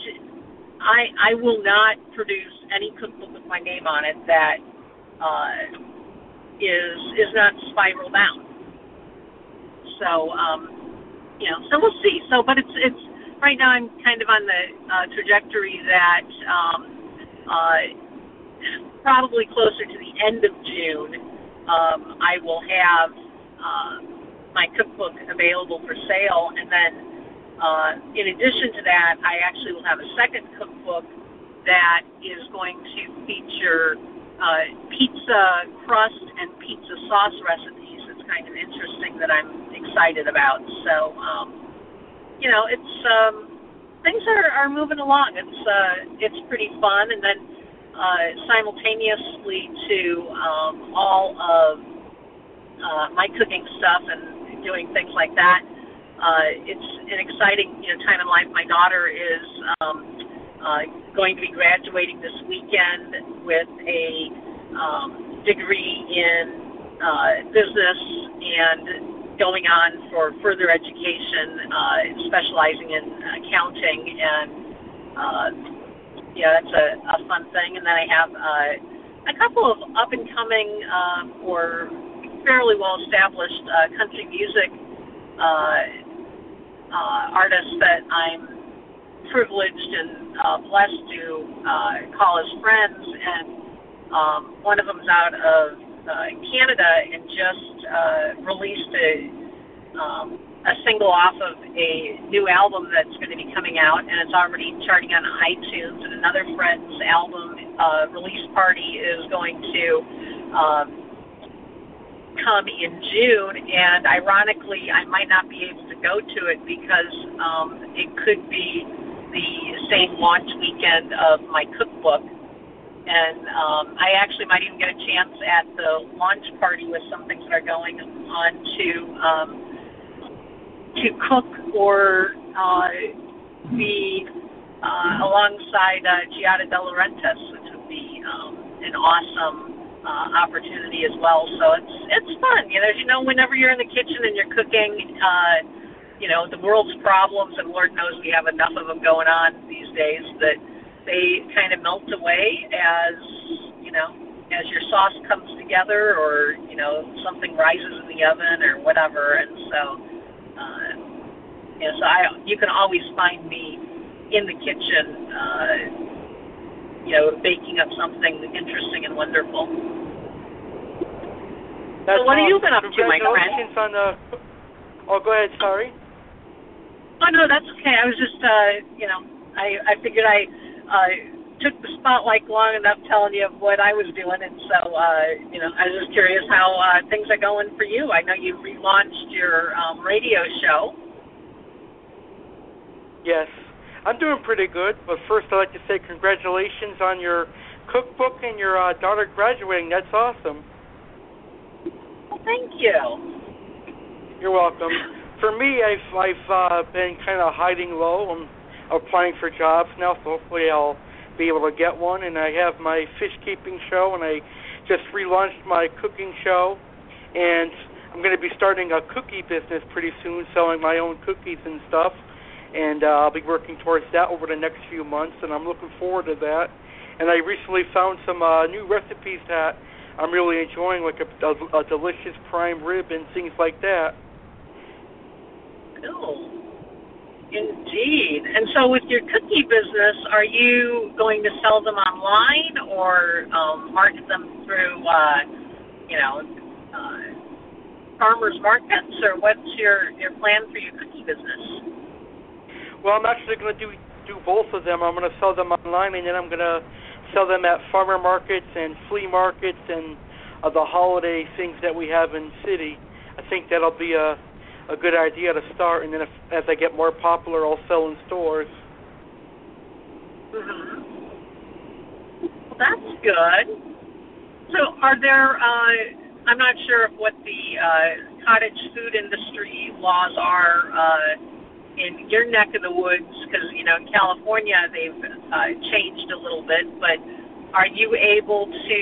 [SPEAKER 3] I, I will not produce any cookbook with my name on it that uh, is is not spiral bound. So, um, you know, so we'll see. So, but it's it's right now I'm kind of on the uh, trajectory that um, uh, probably closer to the end of June, um, I will have uh, my cookbook available for sale, and then uh, in addition to that, I actually will have a second cookbook that is going to feature uh, pizza crust and pizza sauce recipes. It's kind of interesting that I'm excited about. So. Um, you know, it's um, things are, are moving along. It's uh, it's pretty fun, and then uh, simultaneously to um, all of uh, my cooking stuff and doing things like that. Uh, it's an exciting you know time in life. My daughter is um, uh, going to be graduating this weekend with a um, degree in uh, business and going on for further education, uh, specializing in accounting, and uh, yeah, that's a, a fun thing. And then I have uh, a couple of up and coming um, or fairly well established uh, country music uh, uh, artists that I'm privileged and uh, blessed to uh, call as friends, and um, one of them's out of uh, Canada and just uh, released a um, a single off of a new album that's going to be coming out, and it's already charting on iTunes. And another friend's album uh, release party is going to um, come in June, and ironically, I might not be able to go to it because um, it could be the same launch weekend of my cookbook. And um, I actually might even get a chance at the launch party with some things that are going on to um, to cook or uh, be uh, alongside uh, Giada De Laurentiis, which would be um, an awesome uh, opportunity as well. So it's it's fun. You know, you know, whenever you're in the kitchen and you're cooking, uh, you know, the world's problems, and Lord knows we have enough of them going on these days that they kind of melt away as you know as your sauce comes together or you know something rises in the oven or whatever and so uh you know so i you can always find me in the kitchen uh you know baking up something interesting and wonderful
[SPEAKER 2] That's
[SPEAKER 3] so what have you been up to my friend
[SPEAKER 2] Congratulations on the. Oh, go ahead. Sorry.
[SPEAKER 3] oh no that's okay i was just uh you know i i figured i uh took the spotlight long enough telling you of what I was doing, and so uh, you know I was just curious how uh, things are going for you. I know you relaunched your um, radio show.
[SPEAKER 2] Yes, I'm doing pretty good. But first, I'd like to say congratulations on your cookbook and your uh, daughter graduating. That's awesome.
[SPEAKER 3] Well, thank you.
[SPEAKER 2] You're welcome. For me, I've I've uh, been kind of hiding low. I'm applying for jobs now, so hopefully I'll be able to get one. And I have my fish keeping show, and I just relaunched my cooking show, and I'm going to be starting a cookie business pretty soon, selling my own cookies and stuff. And uh, I'll be working towards that over the next few months, and I'm looking forward to that. And I recently found some uh, new recipes that I'm really enjoying, like a, a, a delicious prime rib and things like that.
[SPEAKER 3] Cool. Indeed. And so, with your cookie business, are you going to sell them online or um, market them through, uh, you know, uh, farmers markets, or what's your your plan for your cookie business?
[SPEAKER 2] Well, I'm actually going to do do both of them. I'm going to sell them online, and then I'm going to sell them at farmer markets and flea markets and uh, the holiday things that we have in city. I think that'll be a a good idea to start, and then if, as I get more popular, I'll sell in stores.
[SPEAKER 3] Mm-hmm. Well, that's good. So, are there? Uh, I'm not sure what the uh, cottage food industry laws are uh, in your neck of the woods, because you know in California they've uh, changed a little bit. But are you able to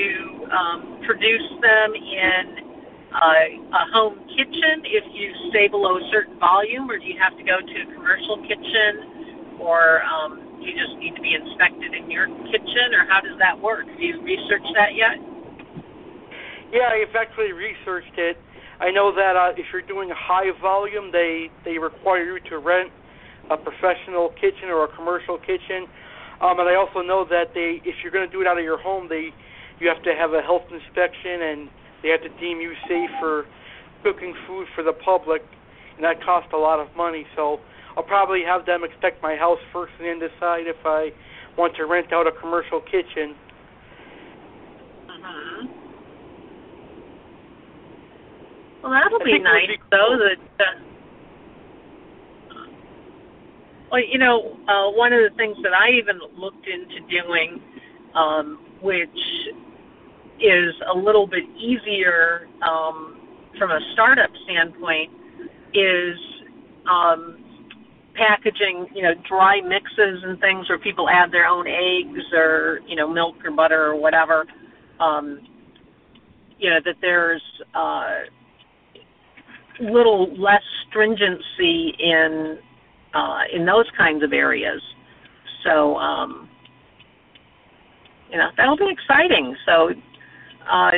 [SPEAKER 3] um, produce them in uh, a home kitchen if you stay below a certain volume, or do you have to go to a commercial kitchen, or um, do you just need to be inspected in your kitchen, or how does that work? Have you researched that yet?
[SPEAKER 2] Yeah, I've actually researched it. I know that uh, if you're doing a high volume, they they require you to rent a professional kitchen or a commercial kitchen. Um, and I also know that they, if you're going to do it out of your home, they you have to have a health inspection and they have to deem you safe for cooking food for the public, and that costs a lot of money. So I'll probably have them inspect my house first and then decide if I want to rent out a commercial kitchen.
[SPEAKER 3] Mm-hmm. Well, that'll
[SPEAKER 2] I
[SPEAKER 3] be
[SPEAKER 2] think it would
[SPEAKER 3] nice,
[SPEAKER 2] be
[SPEAKER 3] though. That. Uh, well, you know, uh, one of the things that I even looked into doing, um, which is a little bit easier um, from a startup standpoint, is um, packaging, you know, dry mixes and things where people add their own eggs or you know milk or butter or whatever. Um, you know that there's uh, little less stringency in uh, in those kinds of areas. So um, you know that'll be exciting. So uh,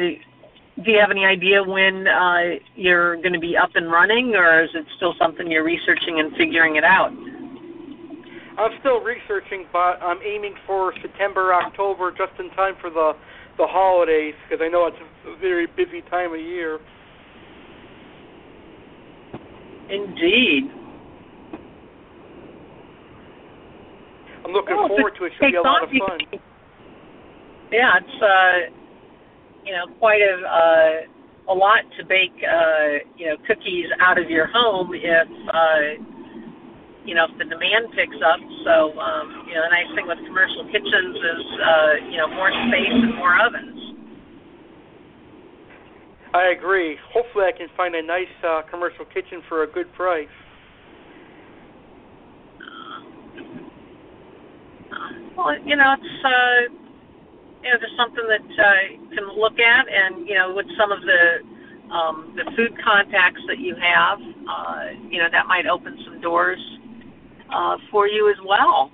[SPEAKER 3] do you have any idea when uh, you're going to be up and running, or is it still something you're researching and figuring it out?
[SPEAKER 2] I'm still researching, but I'm aiming for September, October, just in time for the the holidays, because I know it's a very busy time of year.
[SPEAKER 3] Indeed.
[SPEAKER 2] I'm looking
[SPEAKER 3] Well,
[SPEAKER 2] forward to it. It should be a lot of fun.
[SPEAKER 3] can- Yeah, it's uh, you know quite a uh, a lot to bake, uh, you know, cookies out of your home if, uh, you know, if the demand picks up. So, um, you know, the nice thing with commercial kitchens is, uh, you know, more space and more ovens.
[SPEAKER 2] I agree. Hopefully, I can find a nice uh, commercial kitchen for a good price.
[SPEAKER 3] Well, you know, it's uh, you know just something that uh, can look at, and you know, with some of the um, the food contacts that you have, uh, you know, that might open some doors uh, for you as well.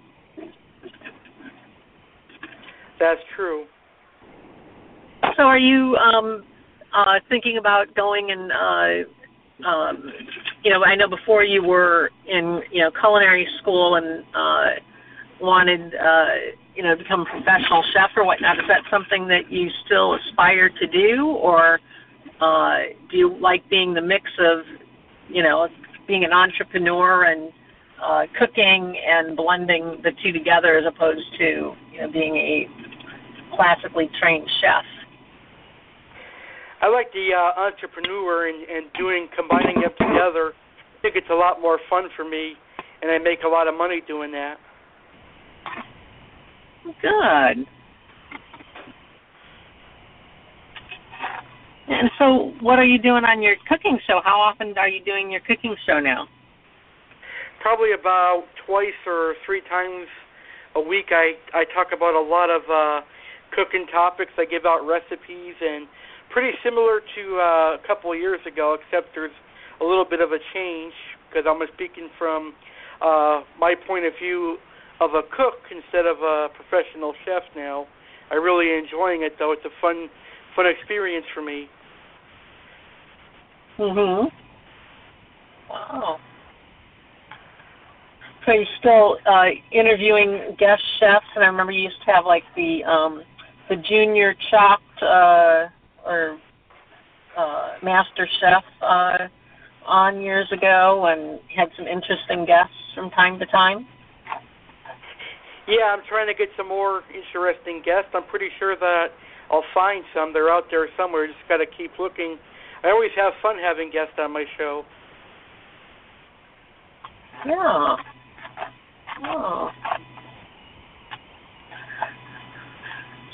[SPEAKER 2] That's true.
[SPEAKER 3] So, are you um, uh, thinking about going and, uh, um, you know, I know before you were in, you know, culinary school and uh, wanted, uh, you know, become a professional chef or whatnot. Is that something that you still aspire to do, or uh, do you like being the mix of, you know, being an entrepreneur and uh, cooking and blending the two together as opposed to, you know, being a classically trained chef?
[SPEAKER 2] I like the uh, entrepreneur and, and doing combining them together. I think it's a lot more fun for me, and I make a lot of money doing that.
[SPEAKER 3] Good. And so, what are you doing on your cooking show? How often are you doing your cooking show now?
[SPEAKER 2] Probably about twice or three times a week. I I talk about a lot of uh, cooking topics. I give out recipes and pretty similar to uh, a couple of years ago, except there's a little bit of a change because I'm speaking from uh, my point of view of a cook instead of a professional chef now. I'm really enjoying it though. It's a fun fun experience for me.
[SPEAKER 3] Mhm. Wow. So you're still uh, interviewing guest chefs, and I remember you used to have like the um, the junior chopped uh, or uh, master chef uh, on years ago, and had some interesting guests from time to time.
[SPEAKER 2] Yeah, I'm trying to get some more interesting guests. I'm pretty sure that I'll find some. They're out there somewhere. Just got to keep looking. I always have fun having guests on my show.
[SPEAKER 3] Yeah. Oh.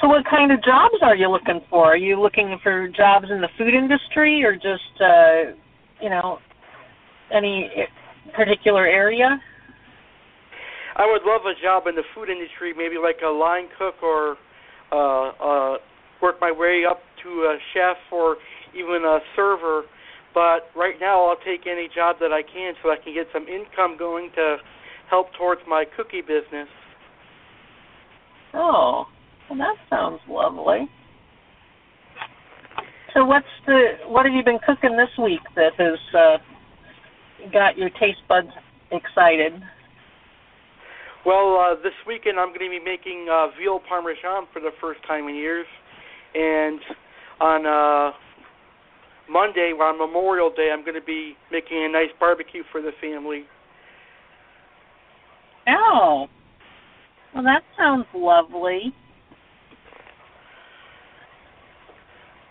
[SPEAKER 3] So, what kind of jobs are you looking for? Are you looking for jobs in the food industry, or just, uh, you know, any particular area?
[SPEAKER 2] I would love a job in the food industry, maybe like a line cook or uh, uh, work my way up to a chef or even a server. But right now, I'll take any job that I can so I can get some income going to help towards my cookie business.
[SPEAKER 3] Oh, well, that sounds lovely. So, what's the what have you been cooking this week that has uh, got your taste buds excited?
[SPEAKER 2] Well, uh, this weekend I'm going to be making uh, veal parmesan for the first time in years, and on uh, Monday, on Memorial Day, I'm going to be making a nice barbecue for the family.
[SPEAKER 3] Oh, well, that sounds lovely.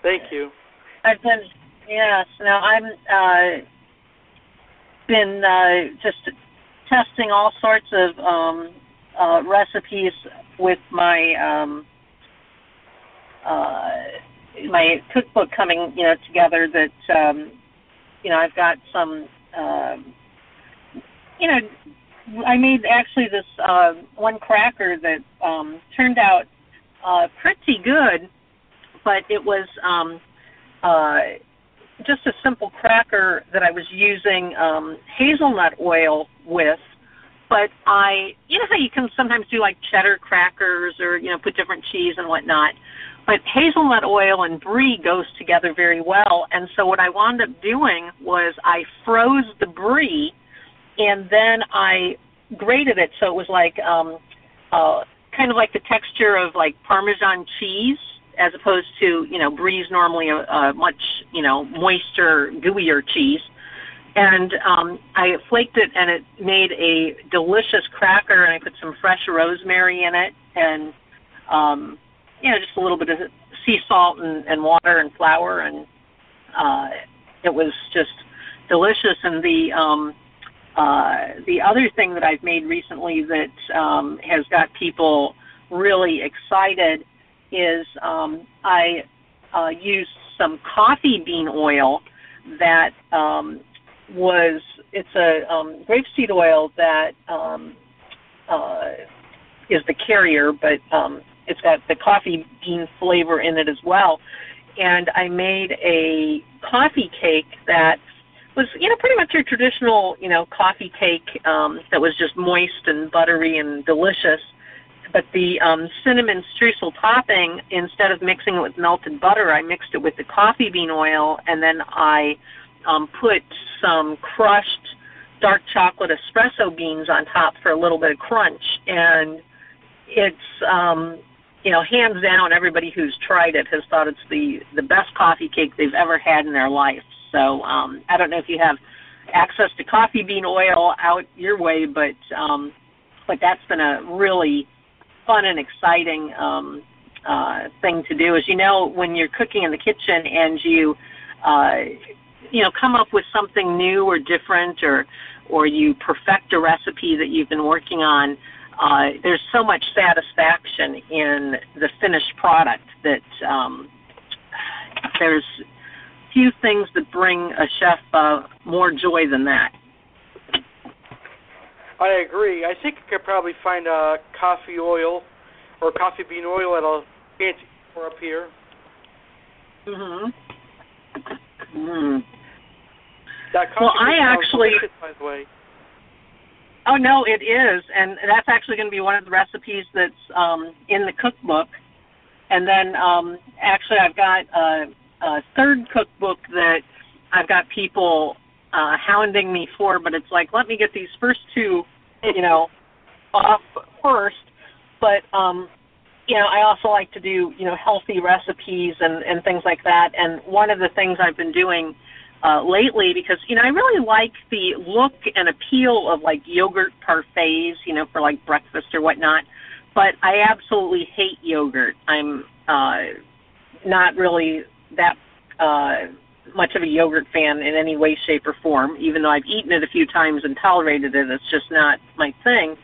[SPEAKER 2] Thank you.
[SPEAKER 3] I've been yes. Now I'm uh, been uh, just testing all sorts of um, uh, recipes with my um, uh, my cookbook coming, you know, together. That um, you know, I've got some, uh, you know, I made actually this uh, one cracker that um, turned out uh, pretty good, but it was um, uh, just a simple cracker that I was using um, hazelnut oil with. But I, you know how you can sometimes do like cheddar crackers or you know put different cheese and whatnot. But hazelnut oil and brie goes together very well. And so what I wound up doing was I froze the brie, and then I grated it so it was like um, uh, kind of like the texture of like Parmesan cheese as opposed to you know brie's normally a, a much you know moister, gooier cheese. And um, I flaked it, and it made a delicious cracker. And I put some fresh rosemary in it, and um, you know just a little bit of sea salt and, and water and flour, and uh, it was just delicious. And the um, uh, the other thing that I've made recently that um, has got people really excited is um, I uh, used some coffee bean oil that um, was it's a um, grapeseed oil that um, uh, is the carrier, but um, it's got the coffee bean flavor in it as well. And I made a coffee cake that was, you know, pretty much your traditional, you know, coffee cake um, that was just moist and buttery and delicious. But the um, cinnamon streusel topping, instead of mixing it with melted butter, I mixed it with the coffee bean oil, and then I um, put some crushed dark chocolate espresso beans on top for a little bit of crunch. And it's, um, you know, hands down, everybody who's tried it has thought it's the the best coffee cake they've ever had in their life. So um, I don't know if you have access to coffee bean oil out your way, but um, but that's been a really fun and exciting um, uh, thing to do. As you know, when you're cooking in the kitchen and you uh, you know come up with something new or different, or or you perfect a recipe that you've been working on. Uh, there's so much satisfaction in the finished product that um, there's few things that bring a chef uh, more joy than that.
[SPEAKER 4] I agree. I think you could probably find a coffee oil or coffee bean oil at a fancy store up here.
[SPEAKER 3] Mhm. Mm.
[SPEAKER 4] That coffee
[SPEAKER 3] Well, I
[SPEAKER 4] bean smells
[SPEAKER 3] actually-
[SPEAKER 4] delicious, by the way.
[SPEAKER 3] Oh no, it is, and that's actually going to be one of the recipes that's um, in the cookbook. And then um, actually, I've got a, a third cookbook that I've got people uh, hounding me for, but it's like, let me get these first two, you know, off first. But um, you know, I also like to do you know healthy recipes and and things like that. And one of the things I've been doing uh, lately because you know I really like the look and appeal of like yogurt parfaits, you know, for like breakfast or whatnot. But I absolutely hate yogurt. I'm uh, not really that uh, much of a yogurt fan in any way, shape, or form. Even though I've eaten it a few times and tolerated it, it's just not my thing.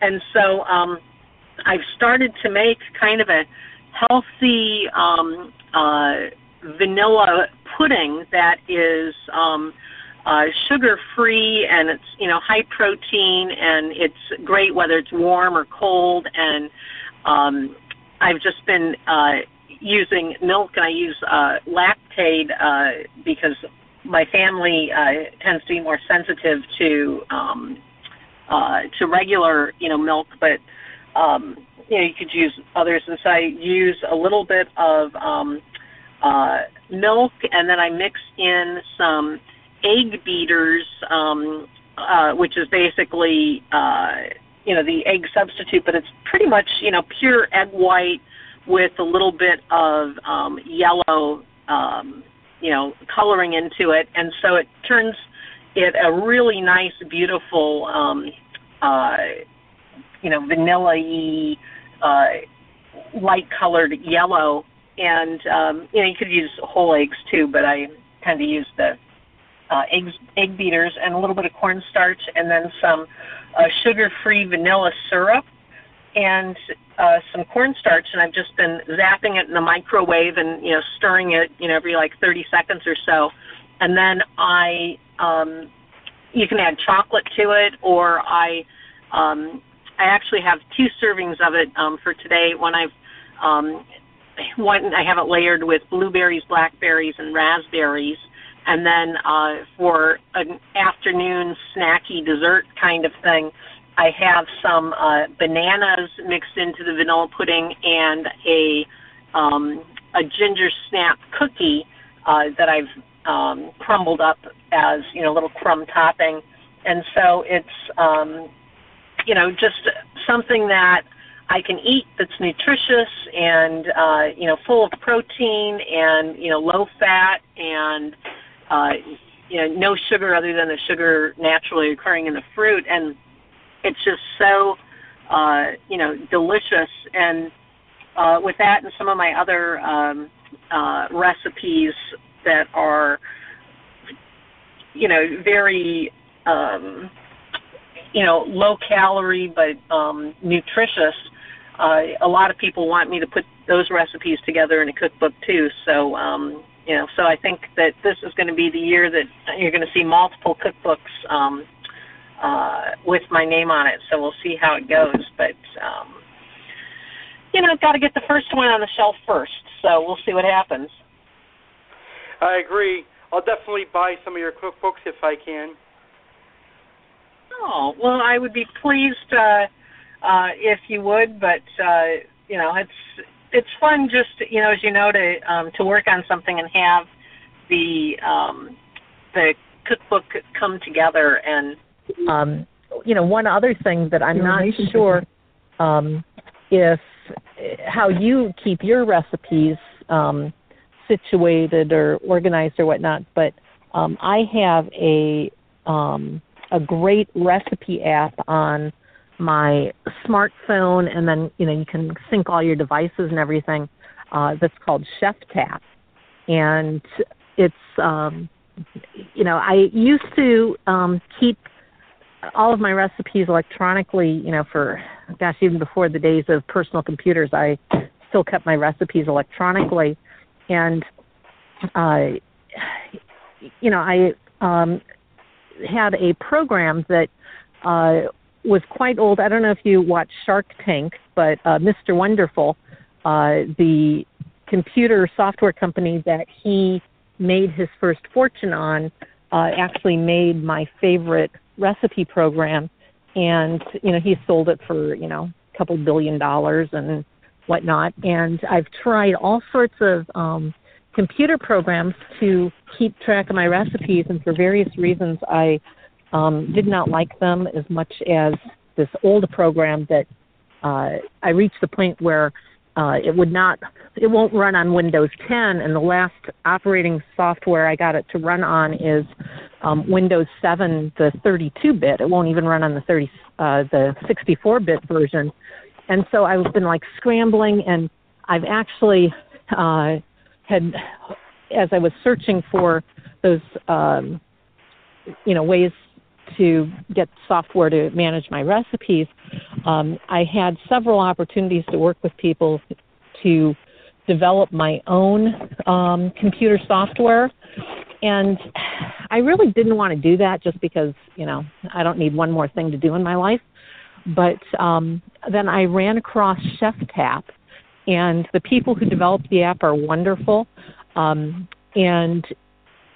[SPEAKER 3] And so um, I've started to make kind of a healthy um, uh, vanilla pudding that is um, uh, sugar free and it's you know high protein and it's great whether it's warm or cold and um, I've just been uh, using milk and I use uh, Lactaid uh, because my family uh, tends to be more sensitive to um, uh, to regular you know milk but um, you know you could use others. And so I use a little bit of um, uh, milk, and then I mix in some egg beaters, um, uh, which is basically uh, you know the egg substitute, but it's pretty much you know pure egg white with a little bit of um, yellow um, you know coloring into it, and so it turns it a really nice, beautiful um, uh, you know vanilla-y, uh, light colored yellow. And um, you know you could use whole eggs too, but I kind of use the uh, eggs, egg beaters, and a little bit of cornstarch, and then some uh, sugar-free vanilla syrup, and uh, some cornstarch. And I've just been zapping it in the microwave and you know stirring it you know every like 30 seconds or so, and then I um, you can add chocolate to it, or I um, I actually have two servings of it um, for today. When I've um, one I have it layered with blueberries, blackberries, and raspberries. And then uh, for an afternoon snacky dessert kind of thing, I have some uh, bananas mixed into the vanilla pudding and a um, a ginger snap cookie uh, that I've um, crumbled up as you know a little crumb topping. And so it's um, you know just something that I can eat that's nutritious and uh, you know full of protein and you know low fat and uh, you know no sugar other than the sugar naturally occurring in the fruit and it's just so uh, you know delicious and uh, with that and some of my other um, uh, recipes that are, you know, very, um, you know, low calorie but um, nutritious. Uh, a lot of people want me to put those recipes together in a cookbook too. So, um, you know, so I think that this is going to be the year that you're going to see multiple cookbooks um, uh, with my name on it. So we'll see how it goes. But um, you know, got to get the first one on the shelf first. So we'll see what happens.
[SPEAKER 4] I agree. I'll definitely buy some of your cookbooks if I can.
[SPEAKER 3] Oh well, I would be pleased uh, uh, if you would, but uh, you know, it's it's fun just you know, as you know, to um, to work on something and have the um, the cookbook come together and
[SPEAKER 5] um, you know, one other thing that I'm not sure um, if how you keep your recipes um, situated or organized or whatnot, but um, I have a um, a great recipe app on my smartphone, and then you know you can sync all your devices and everything. Uh, that's called Chef Tap, and it's um, you know I used to um, keep all of my recipes electronically, you know, for gosh, even before the days of personal computers, I still kept my recipes electronically, and uh, you know, I um, had a program that uh, was quite old. I don't know if you watch Shark Tank, but uh, Mr. Wonderful, uh, the computer software company that he made his first fortune on, uh, actually made my favorite recipe program, and you know he sold it for you know a couple billion dollars and whatnot. And I've tried all sorts of um, computer programs to keep track of my recipes, and for various reasons, I um, did not like them as much as this old program that uh, I reached the point where uh, it would not, it won't run on Windows 10, and the last operating software I got it to run on is um, Windows 7, the 32-bit. It won't even run on the 30, uh, the 64-bit version. And so I've been like scrambling, and I've actually uh, had, as I was searching for those, um, you know, ways to get software to manage my recipes, um, I had several opportunities to work with people to develop my own um, computer software. And I really didn't want to do that just because, you know, I don't need one more thing to do in my life. But um, then I ran across Chef Tap, and the people who developed the app are wonderful. Um, and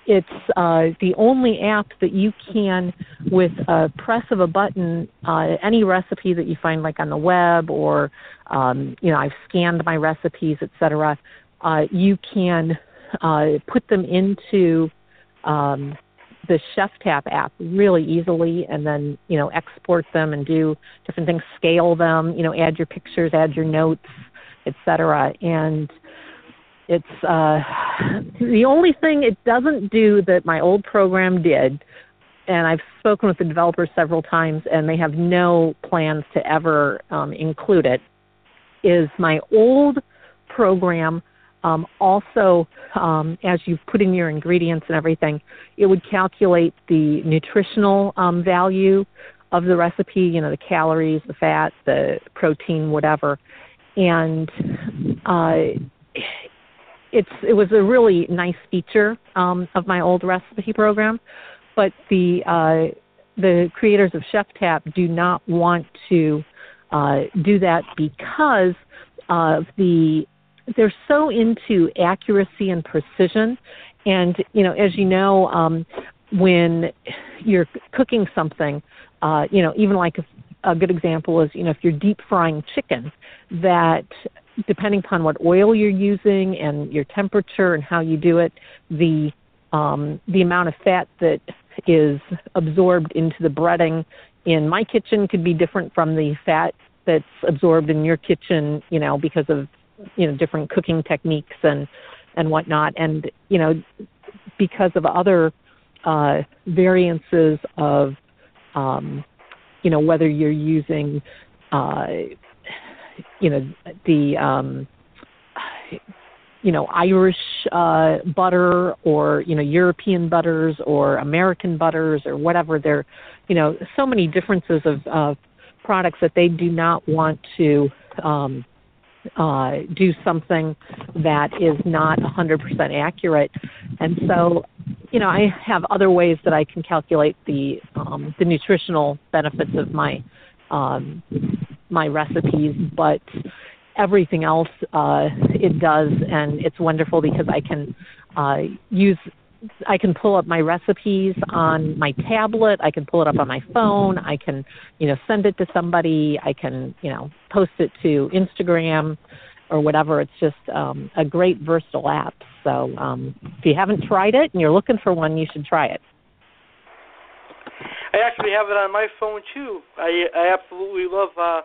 [SPEAKER 5] it's uh, the only app that you can, with a press of a button, uh, any recipe that you find like on the web or, um, you know, I've scanned my recipes, etc. Uh, you can uh, put them into um, the Chef Tap app really easily, and then you know export them and do different things, scale them, you know, add your pictures, add your notes, etc. And it's uh, the only thing it doesn't do that my old program did, and I've spoken with the developers several times, and they have no plans to ever um, include it. Is my old program um, also, um, as you put in your ingredients and everything, it would calculate the nutritional um, value of the recipe, you know, the calories, the fat, the protein, whatever. And uh, it's it was a really nice feature um, of my old recipe program, but the uh, the creators of Chef Tap do not want to uh, do that because of the they're so into accuracy and precision, and you know as you know um, when you're cooking something, uh, you know even like a, a good example is you know if you're deep frying chicken that depending upon what oil you're using and your temperature and how you do it, the um, the amount of fat that is absorbed into the breading in my kitchen could be different from the fat that's absorbed in your kitchen, you know, because of you know different cooking techniques and and whatnot, and you know because of other uh, variances of um, you know whether you're using uh, you know the um, you know Irish uh, butter or you know European butters or American butters or whatever. There, you know, so many differences of uh, products that they do not want to um, uh, do something that is not 100% accurate. And so, you know, I have other ways that I can calculate the um, the nutritional benefits of my um, my recipes, but everything else uh, it does, and it's wonderful because I can uh, use I can pull up my recipes on my tablet. I can pull it up on my phone. I can, you know, send it to somebody. I can, you know, post it to Instagram or whatever. It's just um, a great versatile app. So um, if you haven't tried it and you're looking for one, you should try it.
[SPEAKER 4] I actually have it on my phone too. I I absolutely love uh,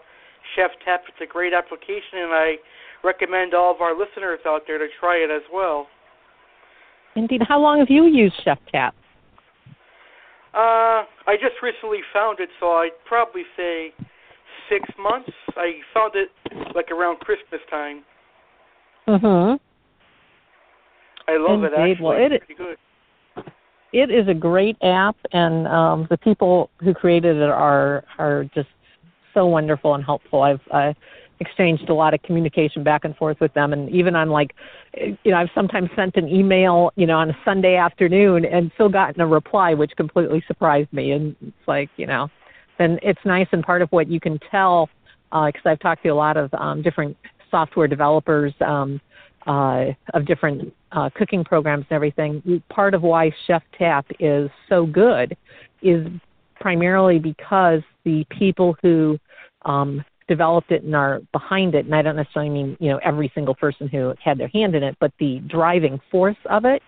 [SPEAKER 4] Chef Tap. It's a great application, and I recommend all of our listeners out there to try it as well.
[SPEAKER 5] Indeed. How long have you used Chef Tap?
[SPEAKER 4] Uh, I just recently found it, so I'd probably say six months. I found it like around Christmas time.
[SPEAKER 5] Mhm.
[SPEAKER 4] I love
[SPEAKER 5] Indeed.
[SPEAKER 4] it. Actually,
[SPEAKER 5] well, it,
[SPEAKER 4] it's pretty good.
[SPEAKER 5] It is a great app, and um, the people who created it are are just so wonderful and helpful. I've uh, exchanged a lot of communication back and forth with them and even on like you know I've sometimes sent an email you know on a Sunday afternoon and still gotten a reply which completely surprised me and it's like you know and it's nice and part of what you can tell because uh, I've talked to a lot of um, different software developers um, uh, of different uh, cooking programs and everything. Part of why Chef Tap is so good is primarily because the people who um, developed it and are behind it, and I don't necessarily mean you know every single person who had their hand in it, but the driving force of it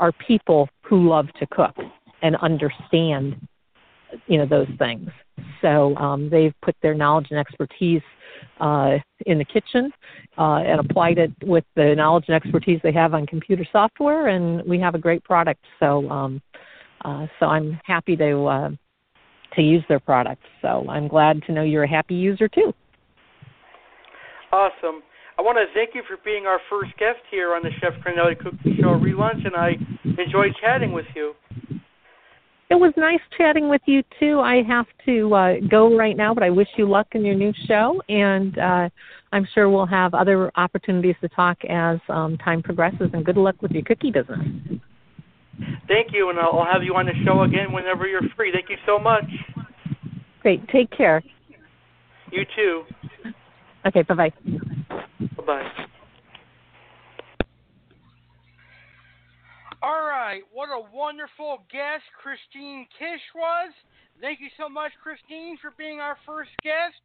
[SPEAKER 5] are people who love to cook and understand you know those things. So um, they've put their knowledge and expertise uh, in the kitchen uh, and applied it with the knowledge and expertise they have on computer software, and we have a great product. So um, uh, so I'm happy to uh, to use their products. So I'm glad to know you're a happy user too.
[SPEAKER 4] Awesome. I want to thank you for being our first guest here on the Chef Cardinale Cooking Show Relaunch, and I enjoyed chatting with you.
[SPEAKER 5] It was nice chatting with you too. I have to uh, go right now, but I wish you luck in your new show, and uh, I'm sure we'll have other opportunities to talk as um, time progresses. And good luck with your cookie business.
[SPEAKER 4] Thank you, and I'll have you on the show again whenever you're free. Thank you so much.
[SPEAKER 5] Great. Take care.
[SPEAKER 4] You too.
[SPEAKER 5] Okay. Bye bye.
[SPEAKER 4] Bye bye.
[SPEAKER 2] All right, what a wonderful guest Christine Kish was. Thank you so much, Christine, for being our first guest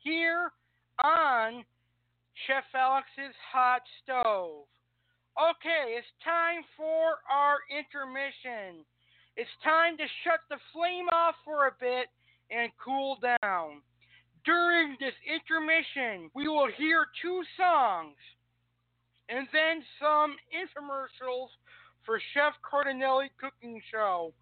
[SPEAKER 2] here on Chef Alex's Hot Stove. Okay, it's time for our intermission. It's time to shut the flame off for a bit and cool down. During this intermission, we will hear two songs and then some infomercials for Chef Cardinale Cooking Show.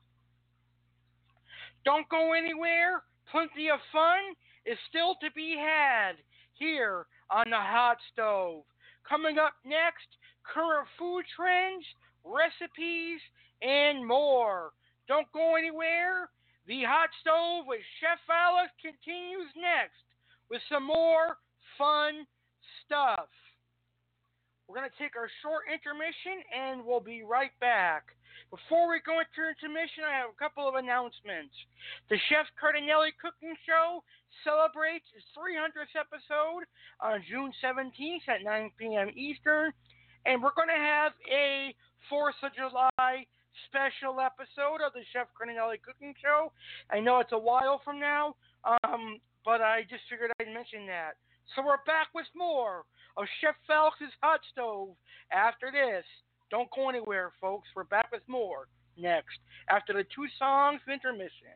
[SPEAKER 2] Don't go anywhere. Plenty of fun is still to be had here on the hot stove. Coming up next, current food trends, recipes, and more. Don't go anywhere. The hot stove with Chef Alex continues next with some more fun stuff. We're going to take our short intermission and we'll be right back. Before we go into intermission, I have a couple of announcements. The Chef Cardinale Cooking Show celebrates its 300th episode on June 17th at 9 p.m. Eastern and we're going to have a Fourth of July special episode of the Chef Cardinale Cooking Show. I know it's a while from now, um, but I just figured I'd mention that. So we're back with more of Chef Alex's Hot Stove after this. Don't go anywhere, folks. We're back with more next after the two songs intermission.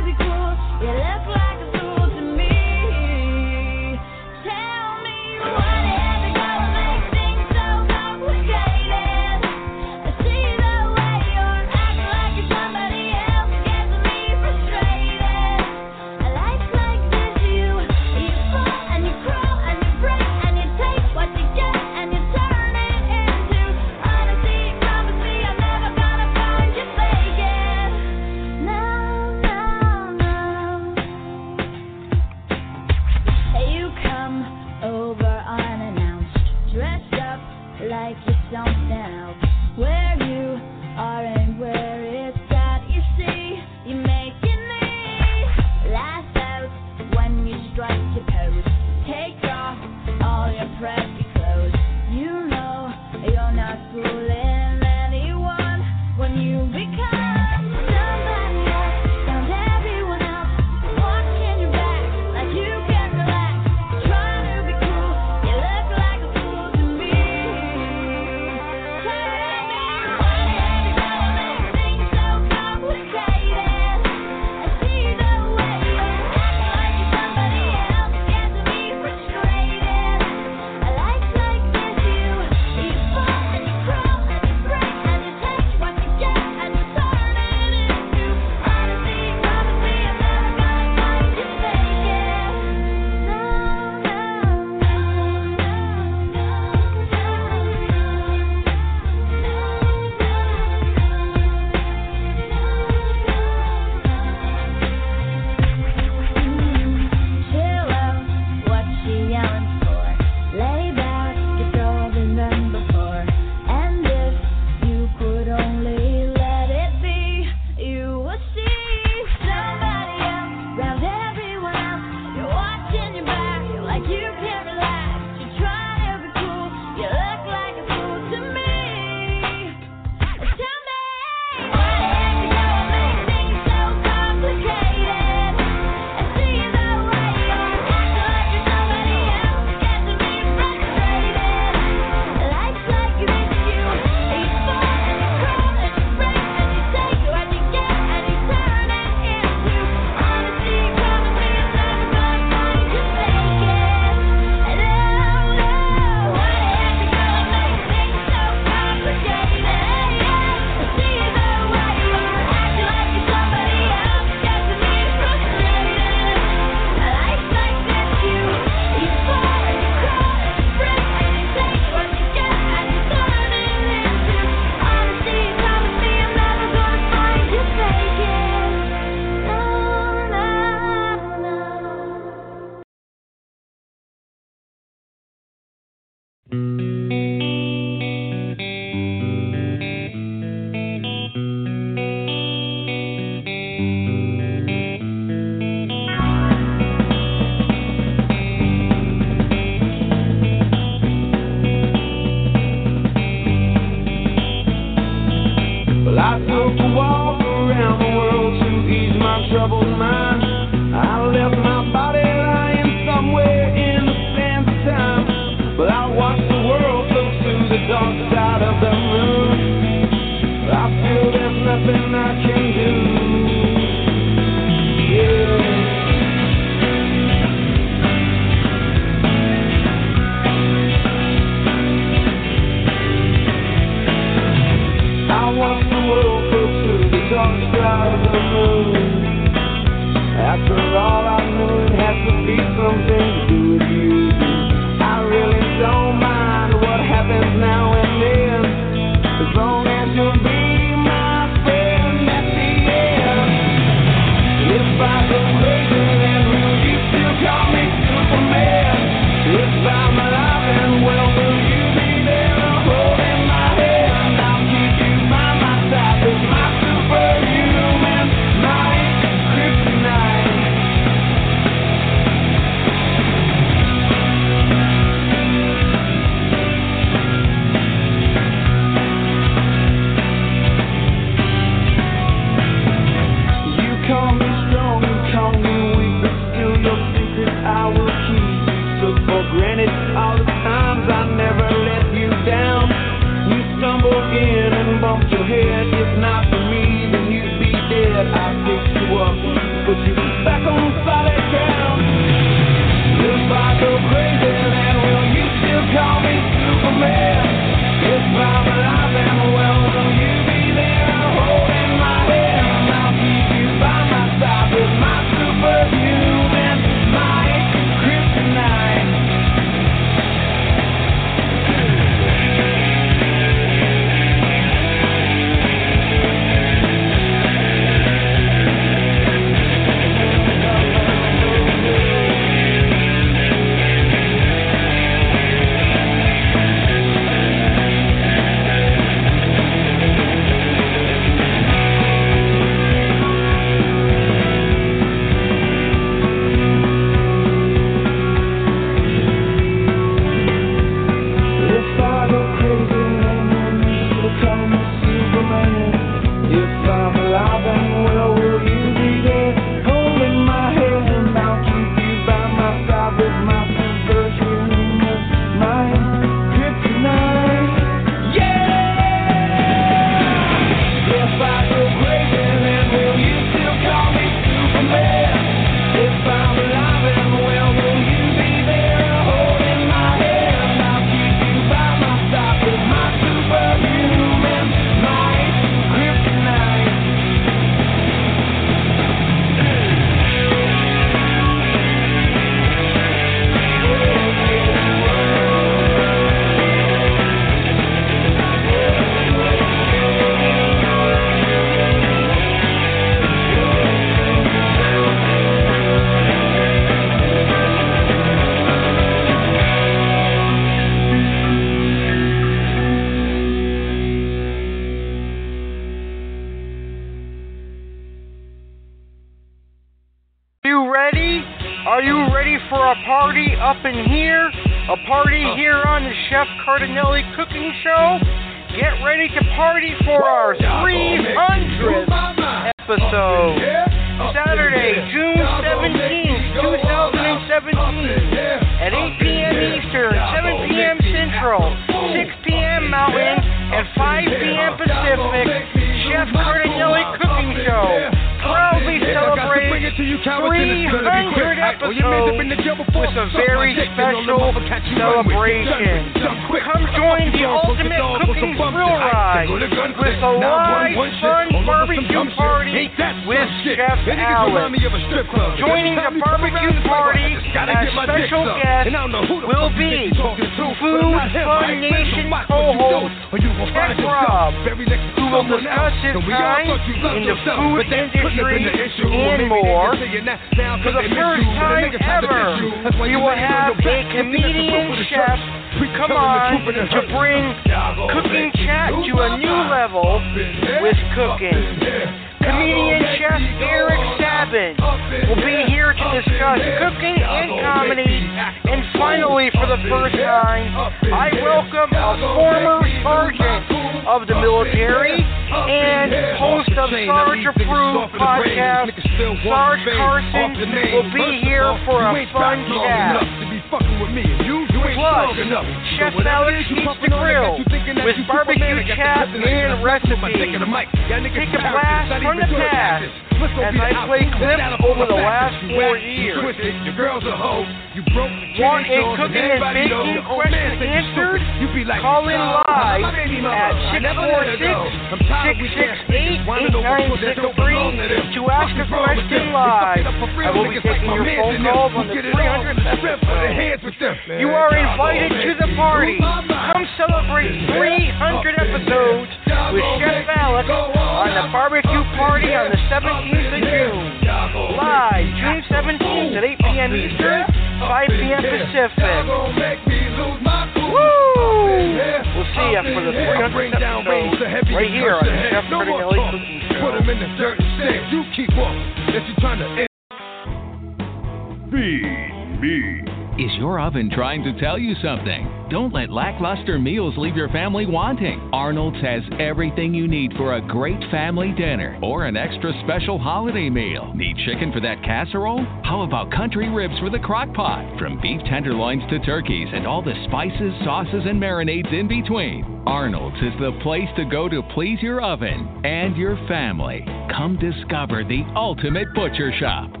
[SPEAKER 6] Lackluster meals leave your family wanting. Arnold's has everything you need for a great family dinner or an extra special holiday meal. Need chicken for that casserole? How about country ribs for the crock pot? From beef tenderloins to turkeys and all the spices, sauces, and marinades in between. Arnold's is the place to go to please your oven and your family. Come discover the ultimate butcher shop.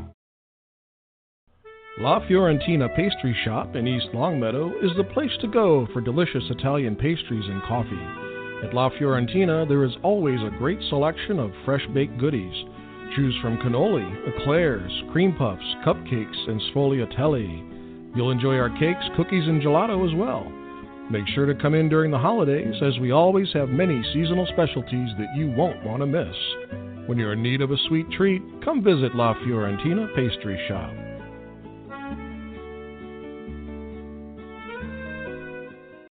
[SPEAKER 7] La Fiorentina Pastry Shop in East Longmeadow is the place to go for delicious Italian pastries and coffee. At La Fiorentina, there is always a great selection of fresh baked goodies. Choose from cannoli, eclairs, cream puffs, cupcakes, and sfogliatelli. You'll enjoy our cakes, cookies, and gelato as well. Make sure to come in during the holidays, as we always have many seasonal specialties that you won't want to miss. When you're in need of a sweet treat, come visit La Fiorentina Pastry Shop.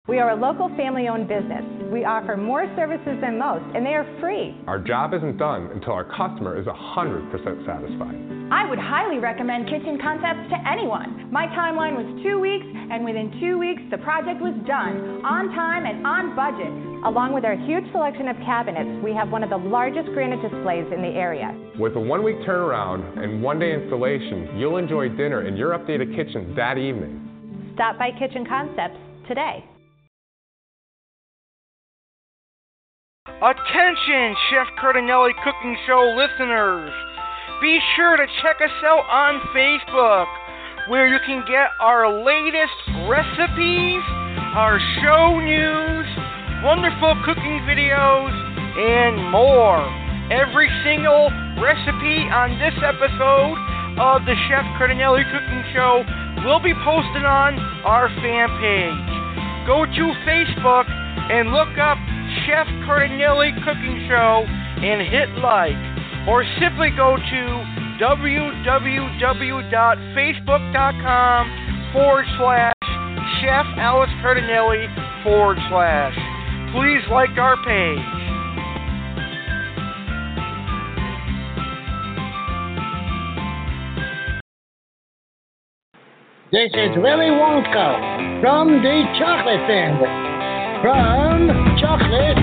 [SPEAKER 8] We are a local family owned business. We offer more services than most, and they are free.
[SPEAKER 9] Our job isn't done until our customer is 100% satisfied.
[SPEAKER 8] I would highly recommend Kitchen Concepts to anyone. My timeline was two weeks, and within two weeks, the project was done, on time and on budget. Along with our huge selection of cabinets, we have one of the largest granite displays in the area.
[SPEAKER 9] With a one week turnaround and one day installation, you'll enjoy dinner in your updated kitchen that evening.
[SPEAKER 8] Stop by Kitchen Concepts today.
[SPEAKER 2] Attention, Chef Cardinale Cooking Show listeners! Be sure to check us out on Facebook, where you can get our latest recipes, our show news, wonderful cooking videos, and more. Every single recipe on this episode of the Chef Cardinale Cooking Show will be posted on our fan page. Go to Facebook and look up Chef Cardinale Cooking Show and hit like, or simply go to www.facebook.com forward slash Chef Alex Cardinale forward slash. Please like our page.
[SPEAKER 1] This is Willy Wonka from the Chocolate Family, from Chocolate,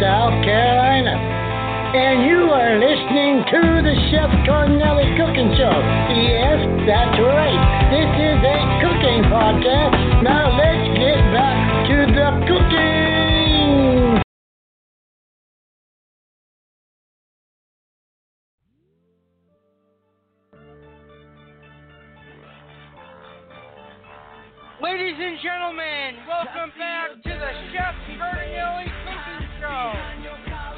[SPEAKER 1] South Carolina. And you are listening to the Chef Cardinale Cooking Show. Yes, that's right. This is a cooking podcast. Now let's get back to the cooking.
[SPEAKER 2] Ladies and gentlemen, welcome back to the Chef Cardinale Cooking Show.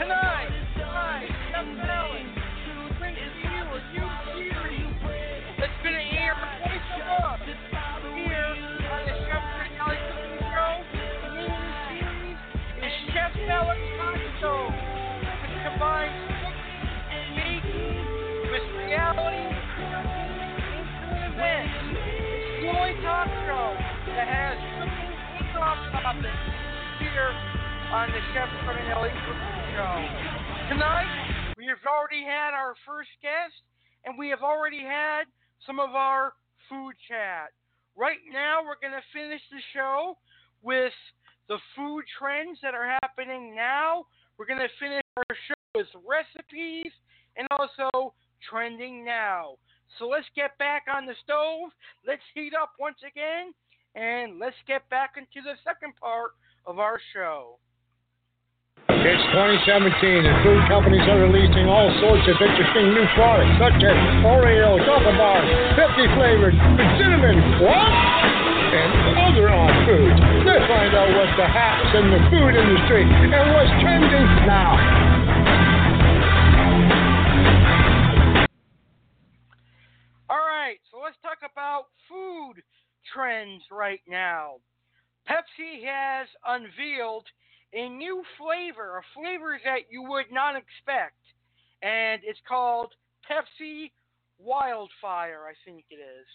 [SPEAKER 2] Tonight, tonight, Chef Cardinale brings to you a new series that's going to air twice a month here on the Chef Cardinale Cooking Show. The name series is Chef Alex Hot which combines has kickoff topics here on the Chef Cardinale Show. Tonight, we have already had our first guest, and we have already had some of our food chat. Right now, we're going to finish the show with the food trends that are happening now. We're going to finish our show with recipes and also trending now. So let's get back on the stove. Let's heat up once again. And let's get back into the second part of our show.
[SPEAKER 1] It's 2017 and food companies are releasing all sorts of interesting new products such as Oreo, chocolate bars, Pepsi flavored, with cinnamon, what? And other odd foods. Let's find out what's the haps in the food industry and what's trending now.
[SPEAKER 2] All right, so let's talk about food trends right now. Pepsi has unveiled a new flavor, a flavor that you would not expect, and it's called Pepsi Wildfire, I think it is.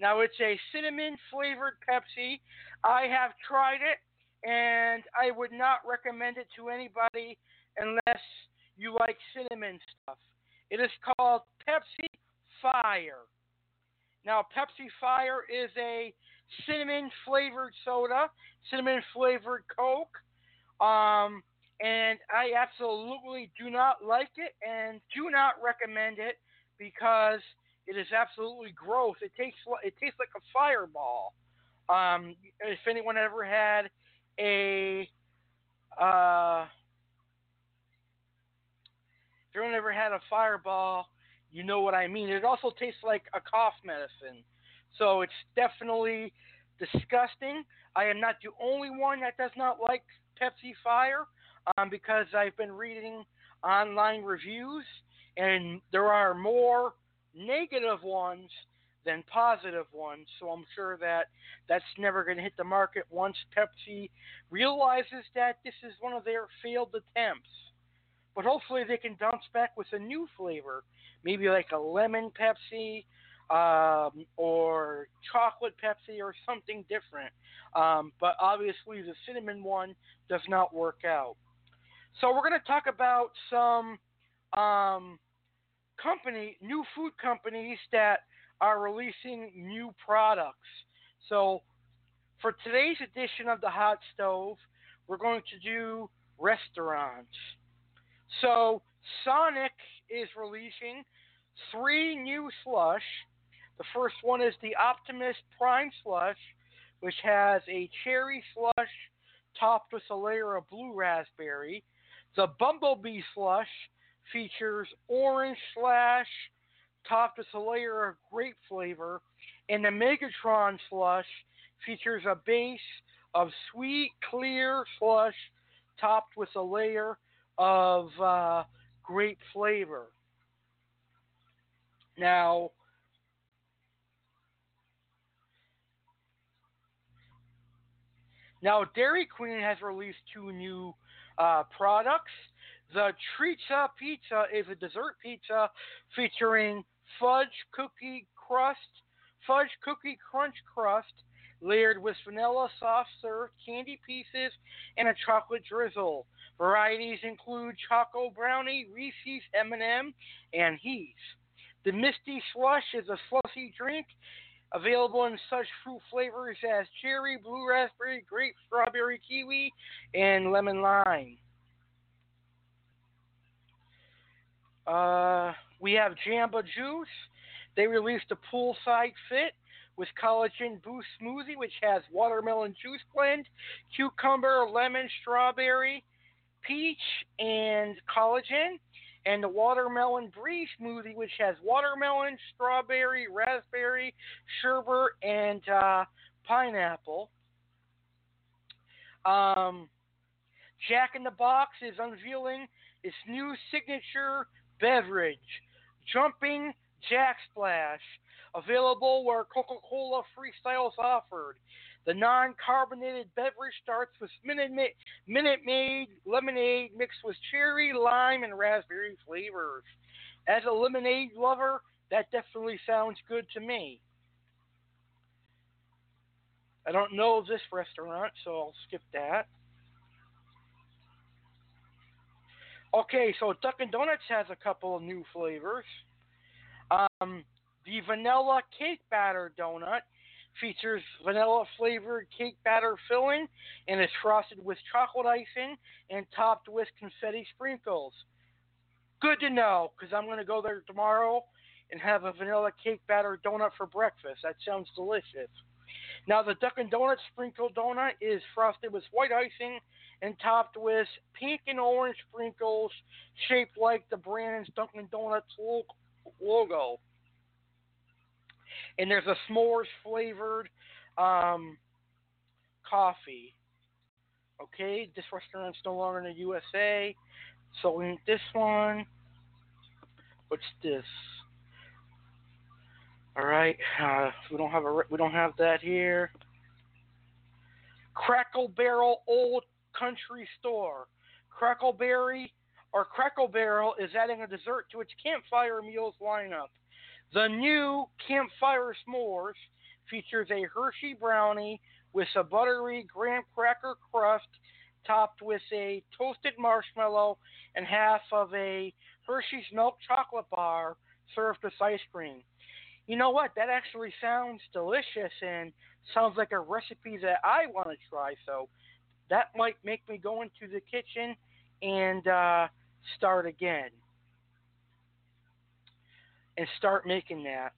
[SPEAKER 2] Now, it's a cinnamon flavored Pepsi. I have tried it, and I would not recommend it to anybody unless you like cinnamon stuff. It is called Pepsi Fire. Now, Pepsi Fire is a cinnamon flavored soda, cinnamon flavored Coke. Um, and I absolutely do not like it and do not recommend it because it is absolutely gross. It tastes it tastes like a fireball. Um, if anyone ever had a uh, if anyone ever had a fireball, you know what I mean. It also tastes like a cough medicine. So it's definitely disgusting. I am not the only one that does not like Pepsi Fire um, because I've been reading online reviews and there are more negative ones than positive ones. So I'm sure that that's never going to hit the market once Pepsi realizes that this is one of their failed attempts. But hopefully they can bounce back with a new flavor, maybe like a lemon Pepsi um, or chocolate Pepsi or something different. Um, but obviously, the cinnamon one does not work out. So we're going to talk about some um, company, new food companies that are releasing new products. So for today's edition of the Hot Stove, we're going to do restaurants. So Sonic is releasing three new slush. The first one is the Optimus Prime slush, which has a cherry slush topped with a layer of blue raspberry. The Bumblebee slush features orange slash topped with a layer of grape flavor, and the Megatron slush features a base of sweet, clear slush topped with a layer of uh, grape flavor. Now, now Dairy Queen has released two new uh, products. The Treatza Pizza is a dessert pizza featuring fudge cookie crust, fudge cookie crunch crust, layered with vanilla soft serve candy pieces and a chocolate drizzle. Varieties include Choco Brownie, Reese's M&M, and Heath. The Misty Slush is a slushy drink Available in such fruit flavors as cherry, blue raspberry, grape, strawberry, kiwi, and lemon lime. Uh, we have Jamba Juice. They released a poolside fit with collagen boost smoothie, which has watermelon juice blend, cucumber, lemon, strawberry, peach, and collagen. And the watermelon brie smoothie, which has watermelon, strawberry, raspberry, sherbet, and uh, pineapple. Um, Jack in the Box is unveiling its new signature beverage, Jumping Jack Splash, available where Coca Cola Freestyle is offered. The non carbonated beverage starts with Minute, Minute Maid lemonade mixed with cherry, lime, and raspberry flavors. As a lemonade lover, that definitely sounds good to me. I don't know this restaurant, so I'll skip that. Okay, so Dunkin' Donuts has a couple of new flavors. Um, the vanilla cake batter donut features vanilla flavored cake batter filling and is frosted with chocolate icing and topped with confetti sprinkles. Good to know because I'm going to go there tomorrow and have a vanilla cake batter donut for breakfast. That sounds delicious. Now, the Dunkin' Donuts sprinkle donut is frosted with white icing and topped with pink and orange sprinkles shaped like the brand's Dunkin' Donuts logo. And there's a s'mores flavored um, coffee. Okay, this restaurant's no longer in the USA. So in this one, what's this? All right, uh, we don't have a we don't have that here. Crackle Barrel Old Country Store. Crackleberry or Crackle Barrel is adding a dessert to its campfire meals lineup. The new Campfire S'mores features a Hershey brownie with a buttery graham cracker crust topped with a toasted marshmallow and half of a Hershey's milk chocolate bar served with ice cream. You know what? That actually sounds delicious and sounds like a recipe that I want to try. So that might make me go into the kitchen and uh, start again and start making that.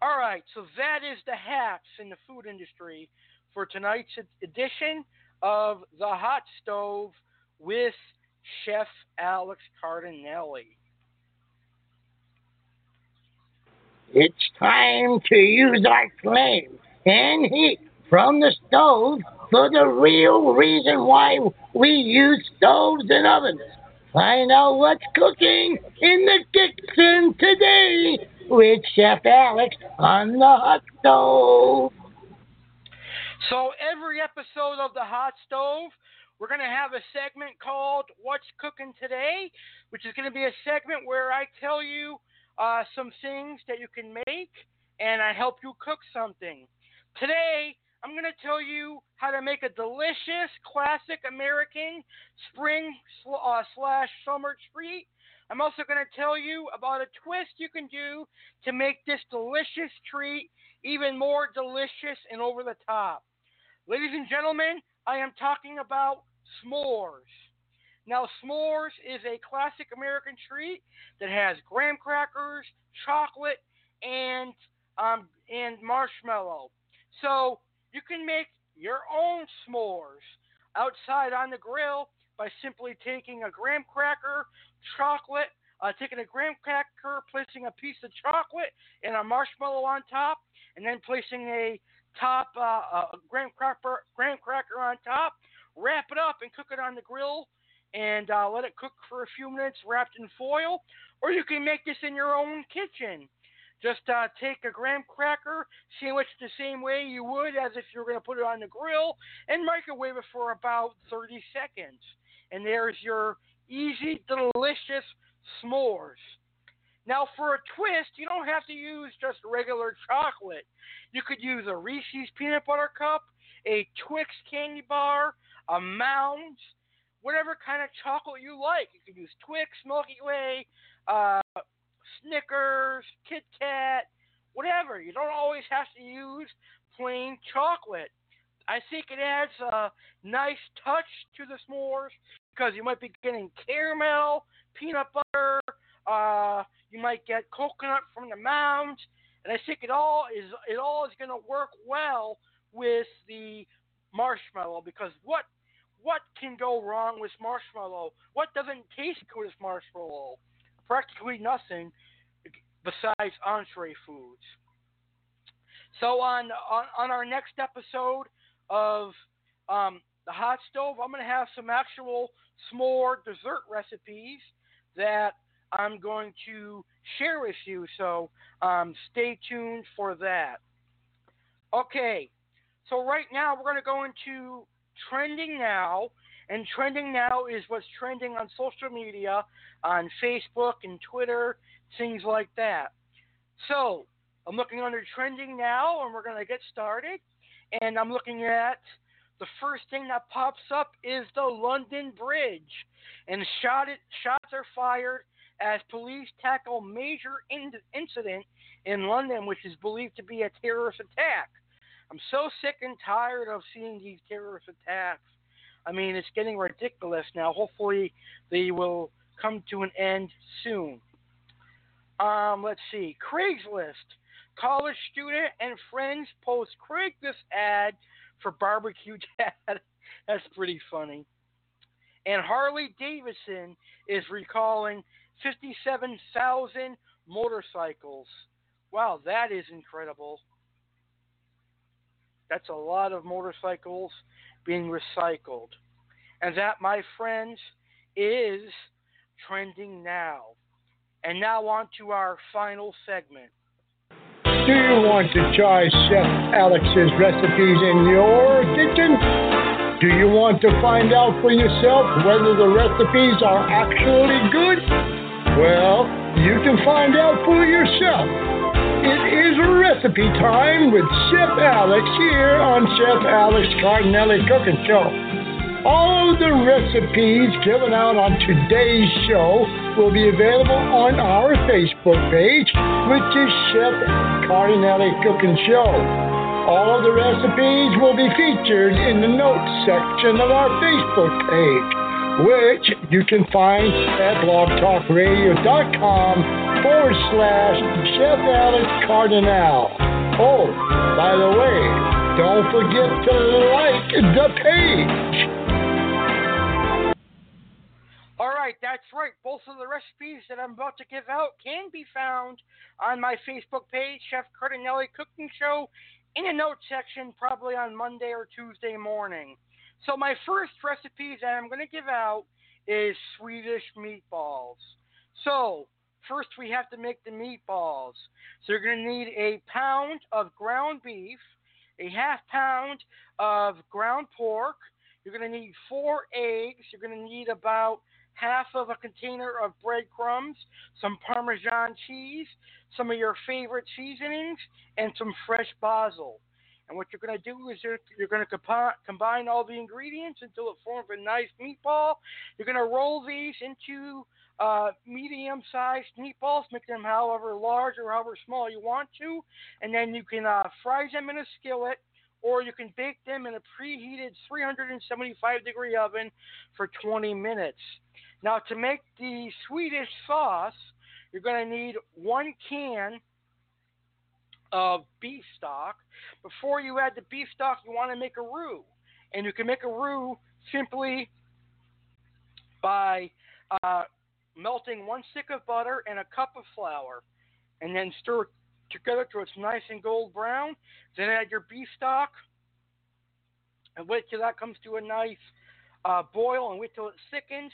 [SPEAKER 2] All right, so that is the hacks in the food industry for tonight's edition of The Hot Stove with Chef Alex Cardinale.
[SPEAKER 1] It's time to use our flame and heat from the stove for the real reason why we use stoves and ovens. Find out what's cooking in the kitchen today with Chef Alex on the hot stove.
[SPEAKER 2] So every episode of the Hot Stove, we're going to have a segment called What's Cooking Today, which is going to be a segment where I tell you uh, some things that you can make and I help you cook something. Today, I'm going to tell you how to make a delicious classic American spring uh, slash summer treat. I'm also going to tell you about a twist you can do to make this delicious treat even more delicious and over the top. Ladies and gentlemen, I am talking about s'mores. Now, s'mores is a classic American treat that has graham crackers, chocolate, and um, and marshmallow. So you can make your own s'mores outside on the grill by simply taking a graham cracker, chocolate, uh, taking a graham cracker, placing a piece of chocolate and a marshmallow on top, and then placing a top uh, a graham cracker graham cracker on top. Wrap it up and cook it on the grill, and uh, let it cook for a few minutes wrapped in foil. Or you can make this in your own kitchen. Just uh, take a graham cracker, sandwich the same way you would as if you were going to put it on the grill, and microwave it for about 30 seconds. And there's your easy, delicious s'mores. Now, for a twist, you don't have to use just regular chocolate. You could use a Reese's peanut butter cup, a Twix candy bar, a Mounds, whatever kind of chocolate you like. You could use Twix, Milky Way, uh, Snickers, Kit Kat, whatever. You don't always have to use plain chocolate. I think it adds a nice touch to the s'mores because you might be getting caramel, peanut butter, uh, you might get coconut from the mound, and I think it all is it all is going to work well with the marshmallow because what what can go wrong with marshmallow? What doesn't taste good with marshmallow? Practically nothing besides entree foods. So on on, on our next episode of um, the hot stove, I'm going to have some actual s'more dessert recipes that I'm going to share with you. So um, stay tuned for that. Okay, so right now we're going to go into trending now. And trending now is what's trending on social media, on Facebook and Twitter, things like that. So I'm looking under trending now, and we're going to get started. And I'm looking at the first thing that pops up is the London Bridge, and shot it, shots are fired as police tackle major in- incident in London, which is believed to be a terrorist attack. I'm so sick and tired of seeing these terrorist attacks. I mean, it's getting ridiculous now. Hopefully, they will come to an end soon. Um, let's see. Craigslist. College student and friends post Craigslist ad for barbecue <laughs> dad. That's pretty funny. And Harley Davidson is recalling 57,000 motorcycles. Wow, that is incredible. That's a lot of motorcycles being recycled. And that, my friends, is trending now. And now on to our final segment.
[SPEAKER 1] Do you want to try Chef Alex's recipes in your kitchen? Do you want to find out for yourself whether the recipes are actually good? Well, you can find out for yourself. It is recipe time with Chef Alex here on Chef Alex Cardinale Cooking Show. All the recipes given out on today's show will be available on our Facebook page, which is Chef Cardinale Cooking Show. All of the recipes will be featured in the notes section of our Facebook page, which you can find at blogtalkradio.com forward slash Chef Alex Cardinale. Oh, by the way, don't forget to like the page.
[SPEAKER 2] All right, that's right. Both of the recipes that I'm about to give out can be found on my Facebook page, Chef Cardinale Cooking Show, in the notes section, probably on Monday or Tuesday morning. So, my first recipe that I'm going to give out is Swedish meatballs. So, first we have to make the meatballs. So, you're going to need a pound of ground beef, a half pound of ground pork. You're going to need four eggs. You're going to need about half of a container of breadcrumbs, some Parmesan cheese, some of your favorite seasonings, and some fresh basil. And what you're going to do is you're, you're going to compi- combine all the ingredients until it forms a nice meatball. You're going to roll these into uh, medium sized meatballs, make them however large or however small you want to, and then you can uh, fry them in a skillet or you can bake them in a preheated 375 degree oven for 20 minutes. Now, to make the Swedish sauce, you're going to need one can of beef stock. Before you add the beef stock, you want to make a roux. And you can make a roux simply by uh, melting one stick of butter and a cup of flour, and then stir together till it's nice and gold brown. Then add your beef stock, and wait till that comes to a nice uh, boil, and wait till it thickens.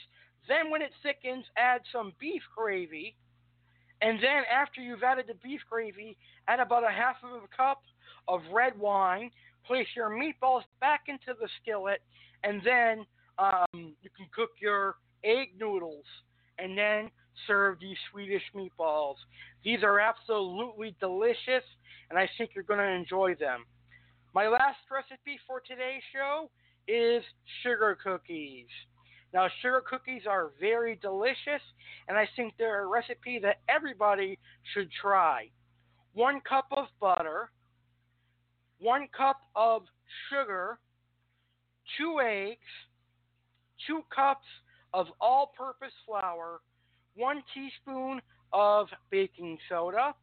[SPEAKER 2] Then, when it thickens, add some beef gravy. And then, after you've added the beef gravy, add about a half of a cup of red wine. Place your meatballs back into the skillet, and then um, you can cook your egg noodles. And then serve these Swedish meatballs. These are absolutely delicious, and I think you're going to enjoy them. My last recipe for today's show is sugar cookies. Now, sugar cookies are very delicious, and I think they're a recipe that everybody should try. one cup of butter, one cup of sugar, two eggs, two cups of all purpose flour, one teaspoon of baking soda,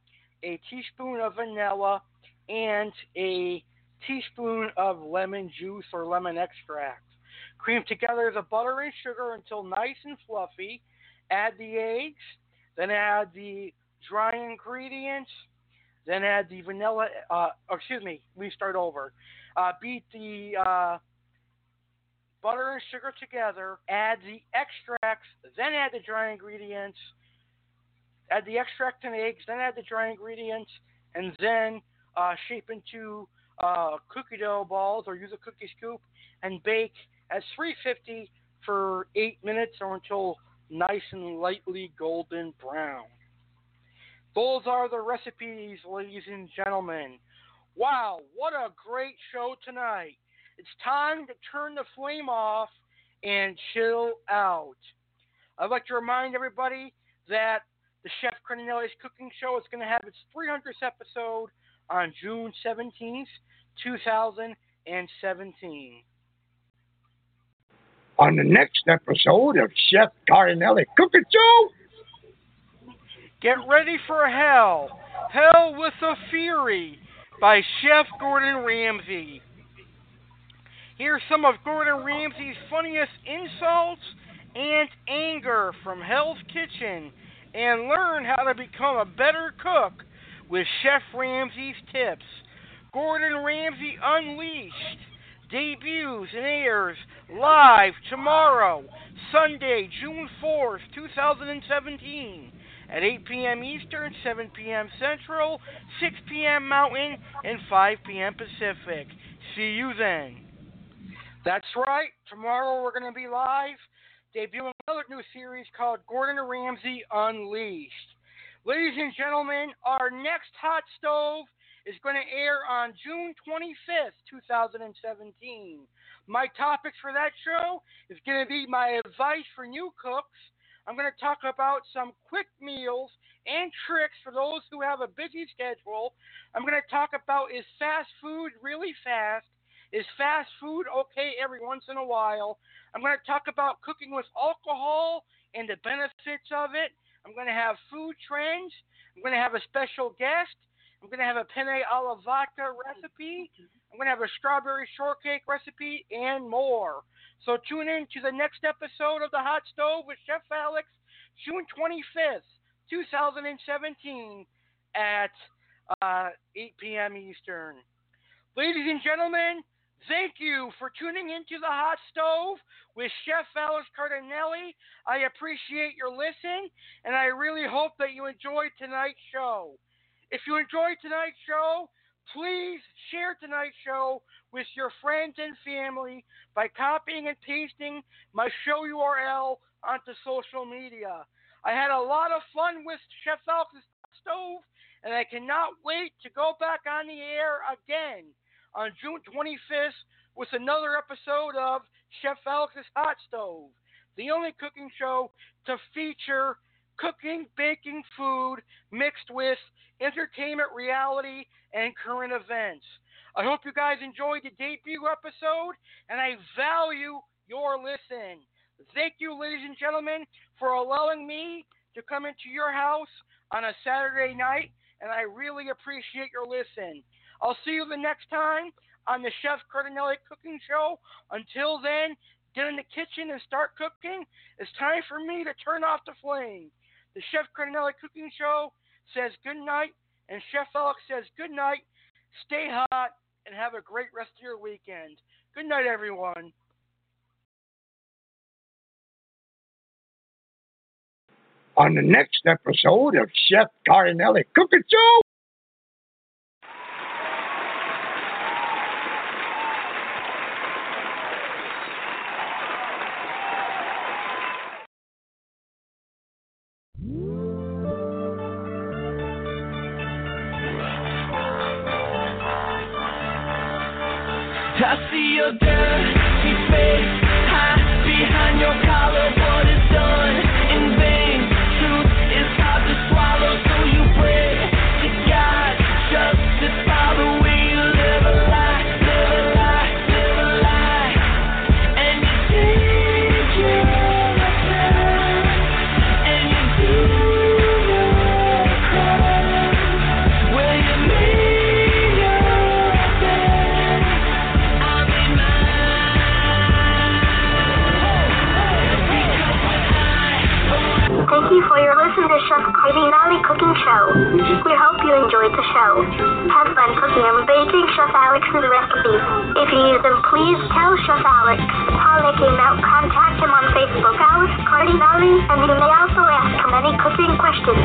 [SPEAKER 2] a teaspoon of vanilla, and a teaspoon of lemon juice or lemon extract. Cream together the butter and sugar until nice and fluffy. Add the eggs, then add the dry ingredients, then add the vanilla. Uh, excuse me, we start over. Uh, beat the uh, butter and sugar together. Add the extracts, then add the dry ingredients. Add the extract and eggs, then add the dry ingredients, and then uh, shape into uh, cookie dough balls or use a cookie scoop and bake at 350 for eight minutes or until nice and lightly golden brown. Those are the recipes, ladies and gentlemen. Wow, what a great show tonight. It's time to turn the flame off and chill out. I'd like to remind everybody that the Chef Cardinale's Cooking Show is going to have its 300th episode on June 17th, 2017.
[SPEAKER 1] On the next episode of Chef Cardinale Cooking Show,
[SPEAKER 2] Get ready for hell. Hell with a Fury by Chef Gordon Ramsay. Here's some of Gordon Ramsay's funniest insults and anger from Hell's Kitchen and learn how to become a better cook with Chef Ramsay's tips. Gordon Ramsay Unleashed debuts and airs live tomorrow, Sunday, June 4th, 2017 at 8 p.m. Eastern, 7 p.m. Central, 6 p.m. Mountain, and 5 p.m. Pacific. See you then. That's right. Tomorrow we're going to be live, debuting another new series called Gordon Ramsay Unleashed. Ladies and gentlemen, our next hot stove is going to air on June 25th, 2017. My topics for that show is going to be my advice for new cooks I'm going to talk about some quick meals and tricks for those who have a busy schedule. I'm going to talk about is fast food really fast? Is fast food okay every once in a while? I'm going to talk about cooking with alcohol and the benefits of it. I'm going to have food trends. I'm going to have a special guest. I'm going to have a penne alla vodka recipe. I'm going to have a strawberry shortcake recipe and more. So tune in to the next episode of The Hot Stove with Chef Alex, June 25th, 2017 at uh, 8 p.m. Eastern. Ladies and gentlemen, thank you for tuning into The Hot Stove with Chef Alex Cardinale. I appreciate your listen, and I really hope that you enjoyed tonight's show. If you enjoyed tonight's show, please share tonight's show with your friends and family by copying and pasting my show URL onto social media. I had a lot of fun with Chef Alex's Stove, and I cannot wait to go back on the air again on June 25th with another episode of Chef Alex's Hot Stove, the only cooking show to feature cooking, baking food mixed with entertainment, reality, and current events. I hope you guys enjoyed the debut episode, and I value your listen. Thank you, ladies and gentlemen, for allowing me to come into your house on a Saturday night, and I really appreciate your listen. I'll see you the next time on the Chef Cardinale Cooking Show. Until then, get in the kitchen and start cooking. It's time for me to turn off the flame. The Chef Cardinale Cooking Show says good night, and Chef Alex says good night. Stay hot and have a great rest of your weekend. Good night, everyone.
[SPEAKER 1] on the next episode of Chef Cardinale Cooking Show.
[SPEAKER 10] See your dirty
[SPEAKER 11] enjoyed the show. Have fun cooking and baking Chef Alex for the recipes. If you use them, please tell Chef Alex. How they came out, contact him on Facebook, Alex Cardinale, and you may also ask him any cooking questions.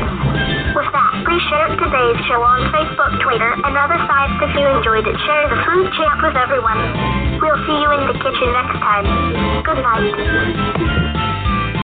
[SPEAKER 11] With that, please share today's show on Facebook, Twitter, and other sites if you enjoyed it. Share the food champ with everyone. We'll see you in the kitchen next time. Good night.